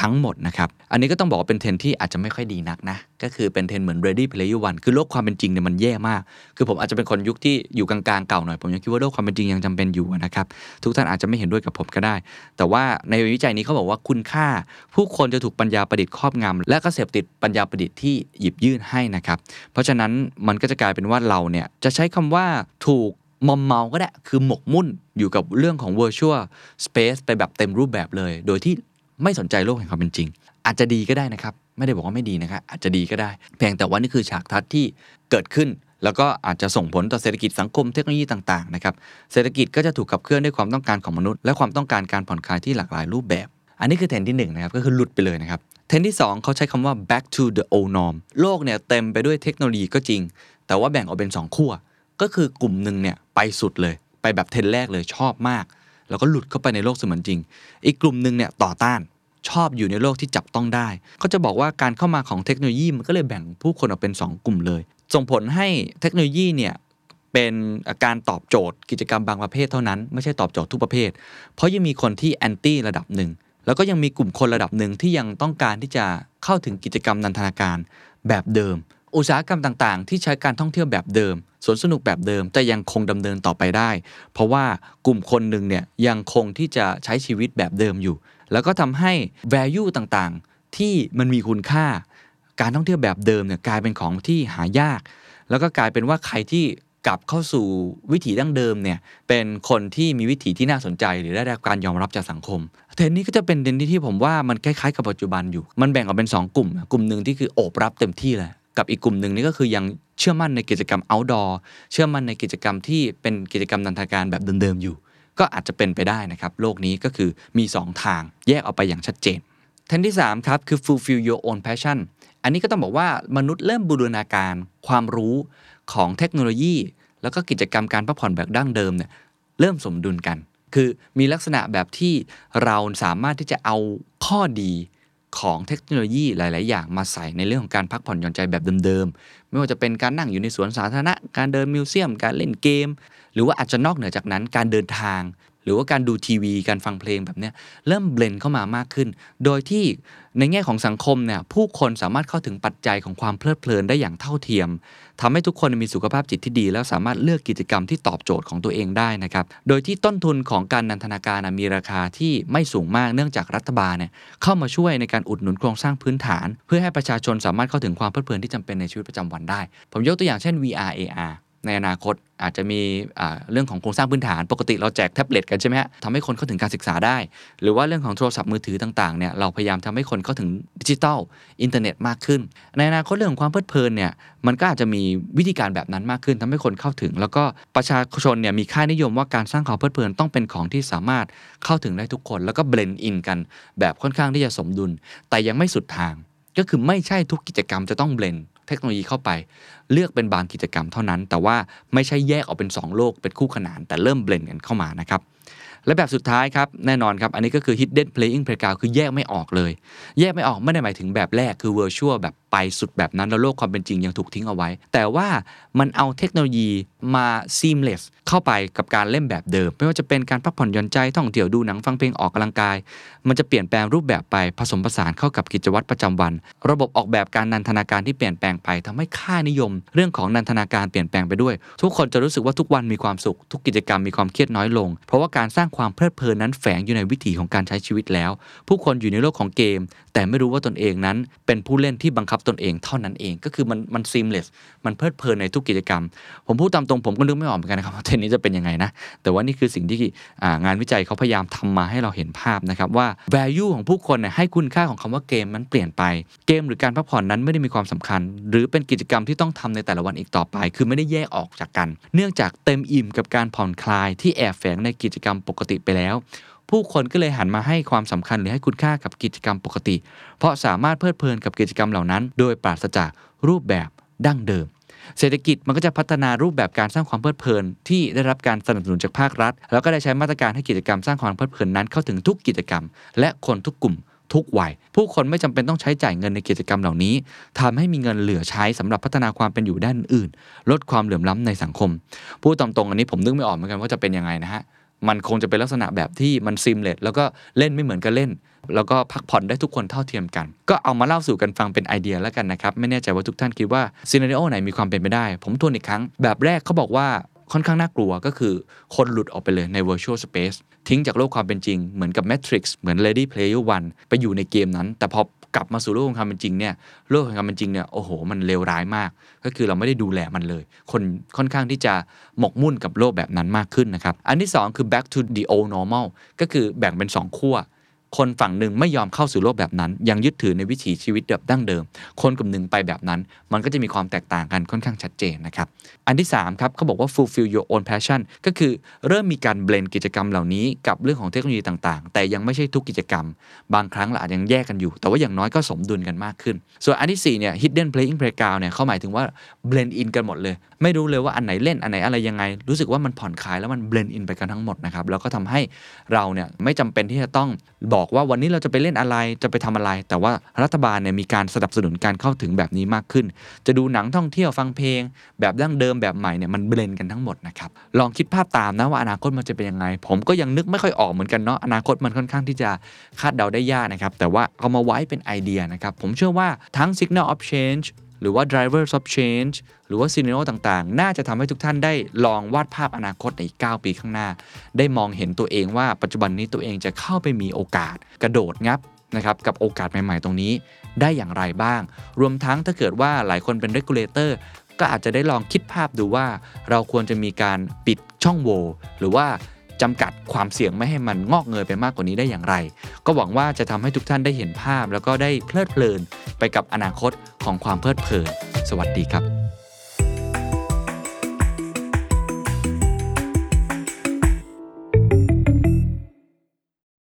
ทั้งหมดนะครับ อันนี้ก็ต้องบอกว่าเป็นเทรนด์ที่อาจจะไม่ค่อยดีนักนะ ก็คือเป็นเทรนเหมือน ready player one คือโลกความเป็นจริงเนี่ยมันแย่มาก คือผมอาจจะเป็นคนยุคที่อยู่กลางๆเก่าหน่อย ผมยังคิดว่าโลกความเป็นจริงยังจำเป็นอยู่นะครับ ทุกท่านอาจจะไม่เห็นด้วยกับผมก็ได้ แต่ว่าในวิจัยนี้เขาบอกว่าคุณค่า ผู้คนจะถูกปัญญาประดิษฐ์ครอบงำและก็เสพติดปัญญาประดิษฐ์ที่หยิบยื่นให้นะครับ เพราะฉะนั้นมันก็จะกลายเป็นว่าเราเนี่ยจะใช้คำว่าถูก มอมเมาก็ได้ คือหมกมุ่นอยู่กับเรื่องของ virtual space ไปแบบเต็มรูปแบบเลย โดยที่ไม่สนใจโลกแห่งความเป็นจริง อาจจะดีก็ได้นะครับ ไม่ได้บอกว่าไม่ดีนะครับ อาจจะดีก็ได้ เพียงแต่ว่านี่คือฉากทัศน์ที่เกิดขึ้น แล้วก็อาจจะส่งผลต่อเศรษฐกิจสังคมเทคโนโลยีต่างๆนะครับ เศรษฐกิจก็จะถูกขับเคลื่อนด้วยความต้องการของมนุษย์ และความต้องการการผ่อนคลายที่หลากหลายรูปแบบ อันนี้คือเทรนด์ที่หนึ่งนะครับ ก็คือหลุดไปเลยนะครับ เทรนด์ที่สองเขาใช้คำว่า back to the old norm โลกเนี่ยเต็มไปด้วยเทคโนโลยีก็จริง แต่ว่าแบ่งออกเป็นสองขั้ว ก็คือกลุ่มหนึ่งเนี่ยไปสุดเลย ไปแบบเทรนด์แรกเลยชอบมาก แล้วก็หลุดเข้าไปในโลกเสมือนจริง อีกกลุ่มหนึ่งเนี่ยต่อต้านชอบอยู่ในโลกที่จับต้องได้ ก็จะบอกว่าการเข้ามาของเทคโนโลยีมันก็เลยแบ่งผู้คนออกเป็น 2 กลุ่มเลย ส่งผลให้เทคโนโลยีเนี่ยเป็นการตอบโจทย์กิจกรรมบางประเภทเท่านั้น ไม่ใช่ตอบโจทย์ทุกประเภท เพราะยังมีคนที่แอนตี้ระดับหนึ่ง แล้วก็ยังมีกลุ่มคนระดับหนึ่งที่ยังต้องการที่จะเข้าถึงกิจกรรมนันทนาการแบบเดิม อุตสาหกรรมต่างๆ ที่ใช้การท่องเที่ยวแบบเดิมสวนสนุกแบบเดิมจะยังคงดำเนินต่อไปได้ เพราะว่ากลุ่มคนหนึ่งเนี่ยยังคงที่จะใช้ชีวิตแบบเดิมอยู่ แล้วก็ทำให้ value ต่างๆ ที่มันมีคุณค่า การท่องเที่ยวแบบเดิมเนี่ยกลายเป็นของที่หายาก แล้วก็กลายเป็นว่าใครที่กลับเข้าสู่วิถีดั้งเดิมเนี่ยเป็นคนที่มีวิถีที่น่าสนใจ หรือได้รับการยอมรับจากสังคมเทรนนี้ก็จะเป็นเทรนที่ผมว่ามันคล้ายๆกับปัจจุบันอยู่ มันแบ่งออกเป็น 2 กลุ่ม กลุ่มหนึ่งที่คือโอบรับเต็มที่เลย กับอีกกลุ่มหนึ่งนี่ก็คือยังเชื่อมั่นในกิจกรรม outdoor เชื่อมั่นในกิจกรรมที่เป็นกิจกรรมนันทาการแบบเดิมๆอยู่ ก็อาจจะเป็นไปได้นะครับ โลกนี้ก็คือมี 2 ทางแยกออกไปอย่างชัดเจนเทนที่ 3 ครับ คือ fulfill your own passion อันนี้ก็ต้องบอกว่ามนุษย์เริ่มบูรณาการความรู้ของเทคโนโลยี แล้วก็กิจกรรมการพักผ่อนแบบดั้งเดิมเนี่ยเริ่มสมดุลกัน คือมีลักษณะแบบที่เราสามารถที่จะเอาข้อดี ของเทคโนโลยีหลาย ๆ อย่างมาใส่ในเรื่องของการพักผ่อนหย่อนใจแบบเดิม ๆ ไม่ว่าจะเป็นการนั่งอยู่ในสวนสาธารณะ การเดินมิวเซียม การเล่นเกม หรือว่าอาจจะนอกเหนือจากนั้นการเดินทาง หรือว่าการดูทีวีการฟังเพลงแบบนี้เริ่มเบลนเข้ามามากขึ้น โดยที่ในแง่ของสังคมเนี่ยผู้คนสามารถเข้าถึงปัจจัยของความเพลิดเพลินได้อย่างเท่าเทียมทำให้ทุกคนมีสุขภาพจิตที่ดี แล้วสามารถเลือกกิจกรรมที่ตอบโจทย์ของตัวเองได้นะครับโดยที่ต้นทุนของการนันทนาการมีราคาที่ไม่สูงมากเนื่องจากรัฐบาลเนี่ยเข้ามาช่วยในการอุดหนุนโครงสร้างพื้นฐาน เพื่อให้ประชาชนสามารถเข้าถึงความเพลิดเพลินที่จำเป็นในชีวิตประจำวันได้ ผมยกตัวอย่างเช่น VR AR ในอนาคตอาจจะมีเรื่องของโครงสร้างพื้นฐานปกติเราแจกแท็บเล็ตกันใช่ไหมฮะทำให้คนเข้าถึงการศึกษาได้ หรือว่าเรื่องของโทรศัพท์มือถือต่างๆเนี่ยเราพยายามทำให้คนเข้าถึงดิจิทัลอินเทอร์เน็ตมากขึ้น ในอนาคตเรื่องของความเพลิดเพลินเนี่ยมันก็อาจจะมีวิธีการแบบนั้นมากขึ้นทำให้คนเข้าถึง แล้วก็ประชาชนเนี่ยมีค่านิยมว่าการสร้างความเพลิดเพลินต้องเป็นของที่สามารถเข้าถึงได้ทุกคน แล้วก็ blend in กันแบบค่อนข้างที่จะสมดุล แต่ยังไม่สุดทางก็คือไม่ใช่ทุกกิจกรรมจะต้อง blend เทคโนโลยีเข้าไป เลือกเป็นบางกิจกรรมเท่านั้น แต่ว่าไม่ใช่แยกออกเป็น 2 โลกเป็นคู่ขนาน แต่เริ่มเบลนกันเข้ามานะครับและแบบสุดท้ายครับ แน่นอนครับ อันนี้ก็คือ hidden playing playground คือแยกไม่ออกเลย แยกไม่ออกไม่ได้หมายถึงแบบแรกคือ virtual แบบ ไปสุดแบบนั้นแล้วโลกความเป็นจริงยังถูกทิ้งเอาไว้ แต่ว่ามันเอาเทคโนโลยีมา seamless เข้าไปกับการเล่นแบบเดิม ไม่ว่าจะเป็นการพักผ่อนหย่อนใจท่องเที่ยวดูหนังฟังเพลงออกกำลังกาย มันจะเปลี่ยนแปลงรูปแบบไปผสมผสานเข้ากับกิจวัตรประจำวัน ระบบออกแบบการนันทนาการที่เปลี่ยนแปลงไปทำให้ค่านิยม เรื่องของนันทนาการเปลี่ยนแปลงไปด้วย ทุกคนจะรู้สึกว่าทุกวันมีความสุข ทุกกิจกรรมมีความเครียดน้อยลง เพราะว่าการสร้างความเพลิดเพลินนั้นแฝงอยู่ในวิถีของการใช้ชีวิตแล้ว ผู้คนอยู่ในโลกของเกม แต่ไม่รู้ว่าตนเองนั้น เป็นผู้เล่นที่บังคับตนเองเท่านั้นเองก็คือมันมัน seamless มันเพลิดเพลินในทุกกิจกรรม ผมพูดตามตรงผมก็นึกไม่ออกเหมือนกันนะครับว่าเทนนี้จะเป็นยังไงนะ แต่ว่านี่คือสิ่งที่งานวิจัยเขาพยายามทำมาให้เราเห็นภาพนะครับว่า value ของผู้คนเนี่ยให้คุณค่าของคำว่าเกมมันเปลี่ยนไป เกมหรือการพักผ่อนนั้นไม่ได้มีความสำคัญ หรือเป็นกิจกรรมที่ต้องทำในแต่ละวันอีกต่อไป คือไม่ได้แยกออกจากกัน เนื่องจากเต็มอิ่มกับการผ่อนคลายที่แอบแฝงในกิจกรรมปกติไปแล้ว ผู้คนก็เลยหันมาให้ความสำคัญหรือให้คุณค่ากับกิจกรรมปกติ เพราะสามารถเพลิดเพลินกับกิจกรรมเหล่านั้น โดยปราศจากรูปแบบดั้งเดิม เศรษฐกิจมันก็จะพัฒนารูปแบบการสร้างความเพลิดเพลิน ที่ได้รับการสนับสนุนจากภาครัฐ แล้วก็ได้ใช้มาตรการให้กิจกรรมสร้างความเพลิดเพลินนั้นเข้าถึงทุกกิจกรรม และคนทุกกลุ่มทุกวัยผู้คนไม่จำเป็นต้องใช้จ่ายเงินในกิจกรรมเหล่านี้ทำให้มีเงินเหลือใช้สำหรับพัฒนาความเป็นอยู่ด้านอื่น ลดความเหลื่อมล้ำในสังคม พูดตามตรงอันนี้ผมนึกไม่ออกเหมือนกันว่าจะเป็นยังไงนะฮะ มันคงจะเป็นลักษณะแบบที่มัน simulate แล้วก็เล่นไม่เหมือนกันเล่น แล้วก็พักผ่อนได้ทุกคนเท่าเทียมกัน ก็เอามาเล่าสู่กันฟังเป็นไอเดียแล้วกันนะครับ ไม่แน่ใจว่าทุกท่านคิดว่า scenario ไหนมีความเป็นไปได้ ผมทวนอีกครั้ง แบบแรกเขาบอกว่าค่อนข้างน่ากลัวก็คือคนหลุดออกไปเลยใน virtual space ทิ้งจากโลกความเป็นจริงเหมือนกับ Matrix เหมือน Ready Player One ไปอยู่ในเกมนั้น แต่พอ กลับมาสู่โลกของความเป็นจริงเนี่ยโลกของความเป็นจริงเนี่ยโอ้โหมันเลวร้ายมาก ก็คือเราไม่ได้ดูแลมันเลย คนค่อนข้างที่จะหมกมุ่นกับโลกแบบนั้นมากขึ้นนะครับอันที่ 2 คือ back to the old normal ก็คือแบ่งเป็น 2 ขั้ว คนฝั่งหนึ่งไม่ยอมเข้าสู่โลกแบบนั้น ยังยึดถือในวิถีชีวิตแบบดั้งเดิม คนกลุ่มหนึ่งไปแบบนั้น มันก็จะมีความแตกต่างกันค่อนข้างชัดเจนนะครับ อันที่3ครับเขาบอกว่า fulfill your own passion ก็คือเริ่มมีการเบลนกิจกรรมเหล่านี้กับเรื่องของเทคโนโลยีต่างๆ แต่ยังไม่ใช่ทุกกิจกรรม บางครั้งเราอาจยังแยกกันอยู่ แต่ว่าอย่างน้อยก็สมดุลกันมากขึ้น ส่วนอันที่4เนี่ย hidden playing playground เนี่ยเขาหมายถึงว่า blend in กันหมดเลย ไม่รู้เลยว่าอันไหนเล่นอันไหนอะไรยังไง รู้สึกว่ามันผ่อนคลายแล้วมัน blend in ไปกันทั้งหมดนะครับแล้วก็ทำให้เราเนี่ยไม่จำเป็นที่จะต้องบอกอกว่าวันนี้เราจะไปเล่นอะไรจะไปทำอะไร แต่ว่ารัฐบาลเนี่ยมีการสนับสนุนการเข้าถึงแบบนี้มากขึ้น จะดูหนังท่องเที่ยวฟังเพลง แบบดั้งเดิมแบบใหม่เนี่ยมันเบลนกันทั้งหมดนะครับลองคิดภาพตามนะว่าอนาคตมันจะเป็นยังไง ผมก็ยังนึกไม่ค่อยออกเหมือนกันเนาะอนาคตมันค่อนข้างที่จะคาดเดาได้ยากนะครับแต่ว่าเอามาไว้เป็นไอเดียนะครับผมเชื่อว่าทั้ง signal of change หรือว่า drivers of change หรือว่า scenario ต่างๆ น่าจะทำให้ทุกท่านได้ลองวาดภาพอนาคตใน 9 ปีข้างหน้า ได้มองเห็นตัวเองว่าปัจจุบันนี้ตัวเองจะเข้าไปมีโอกาสกระโดดงับนะครับกับโอกาสใหม่ๆ ตรงนี้ได้อย่างไรบ้าง รวมทั้งถ้าเกิดว่าหลายคนเป็น regulator ก็อาจจะได้ลองคิดภาพดูว่าเราควรจะมีการปิดช่องโหว่หรือว่า จำกัดความเสี่ยงไม่ให้มันงอกเงยไปมากกว่านี้ได้อย่างไร ก็หวังว่าจะทำให้ทุกท่านได้เห็นภาพ แล้วก็ได้เพลิดเพลินไปกับอนาคตของความเพลิดเพลิน สวัสดีครับ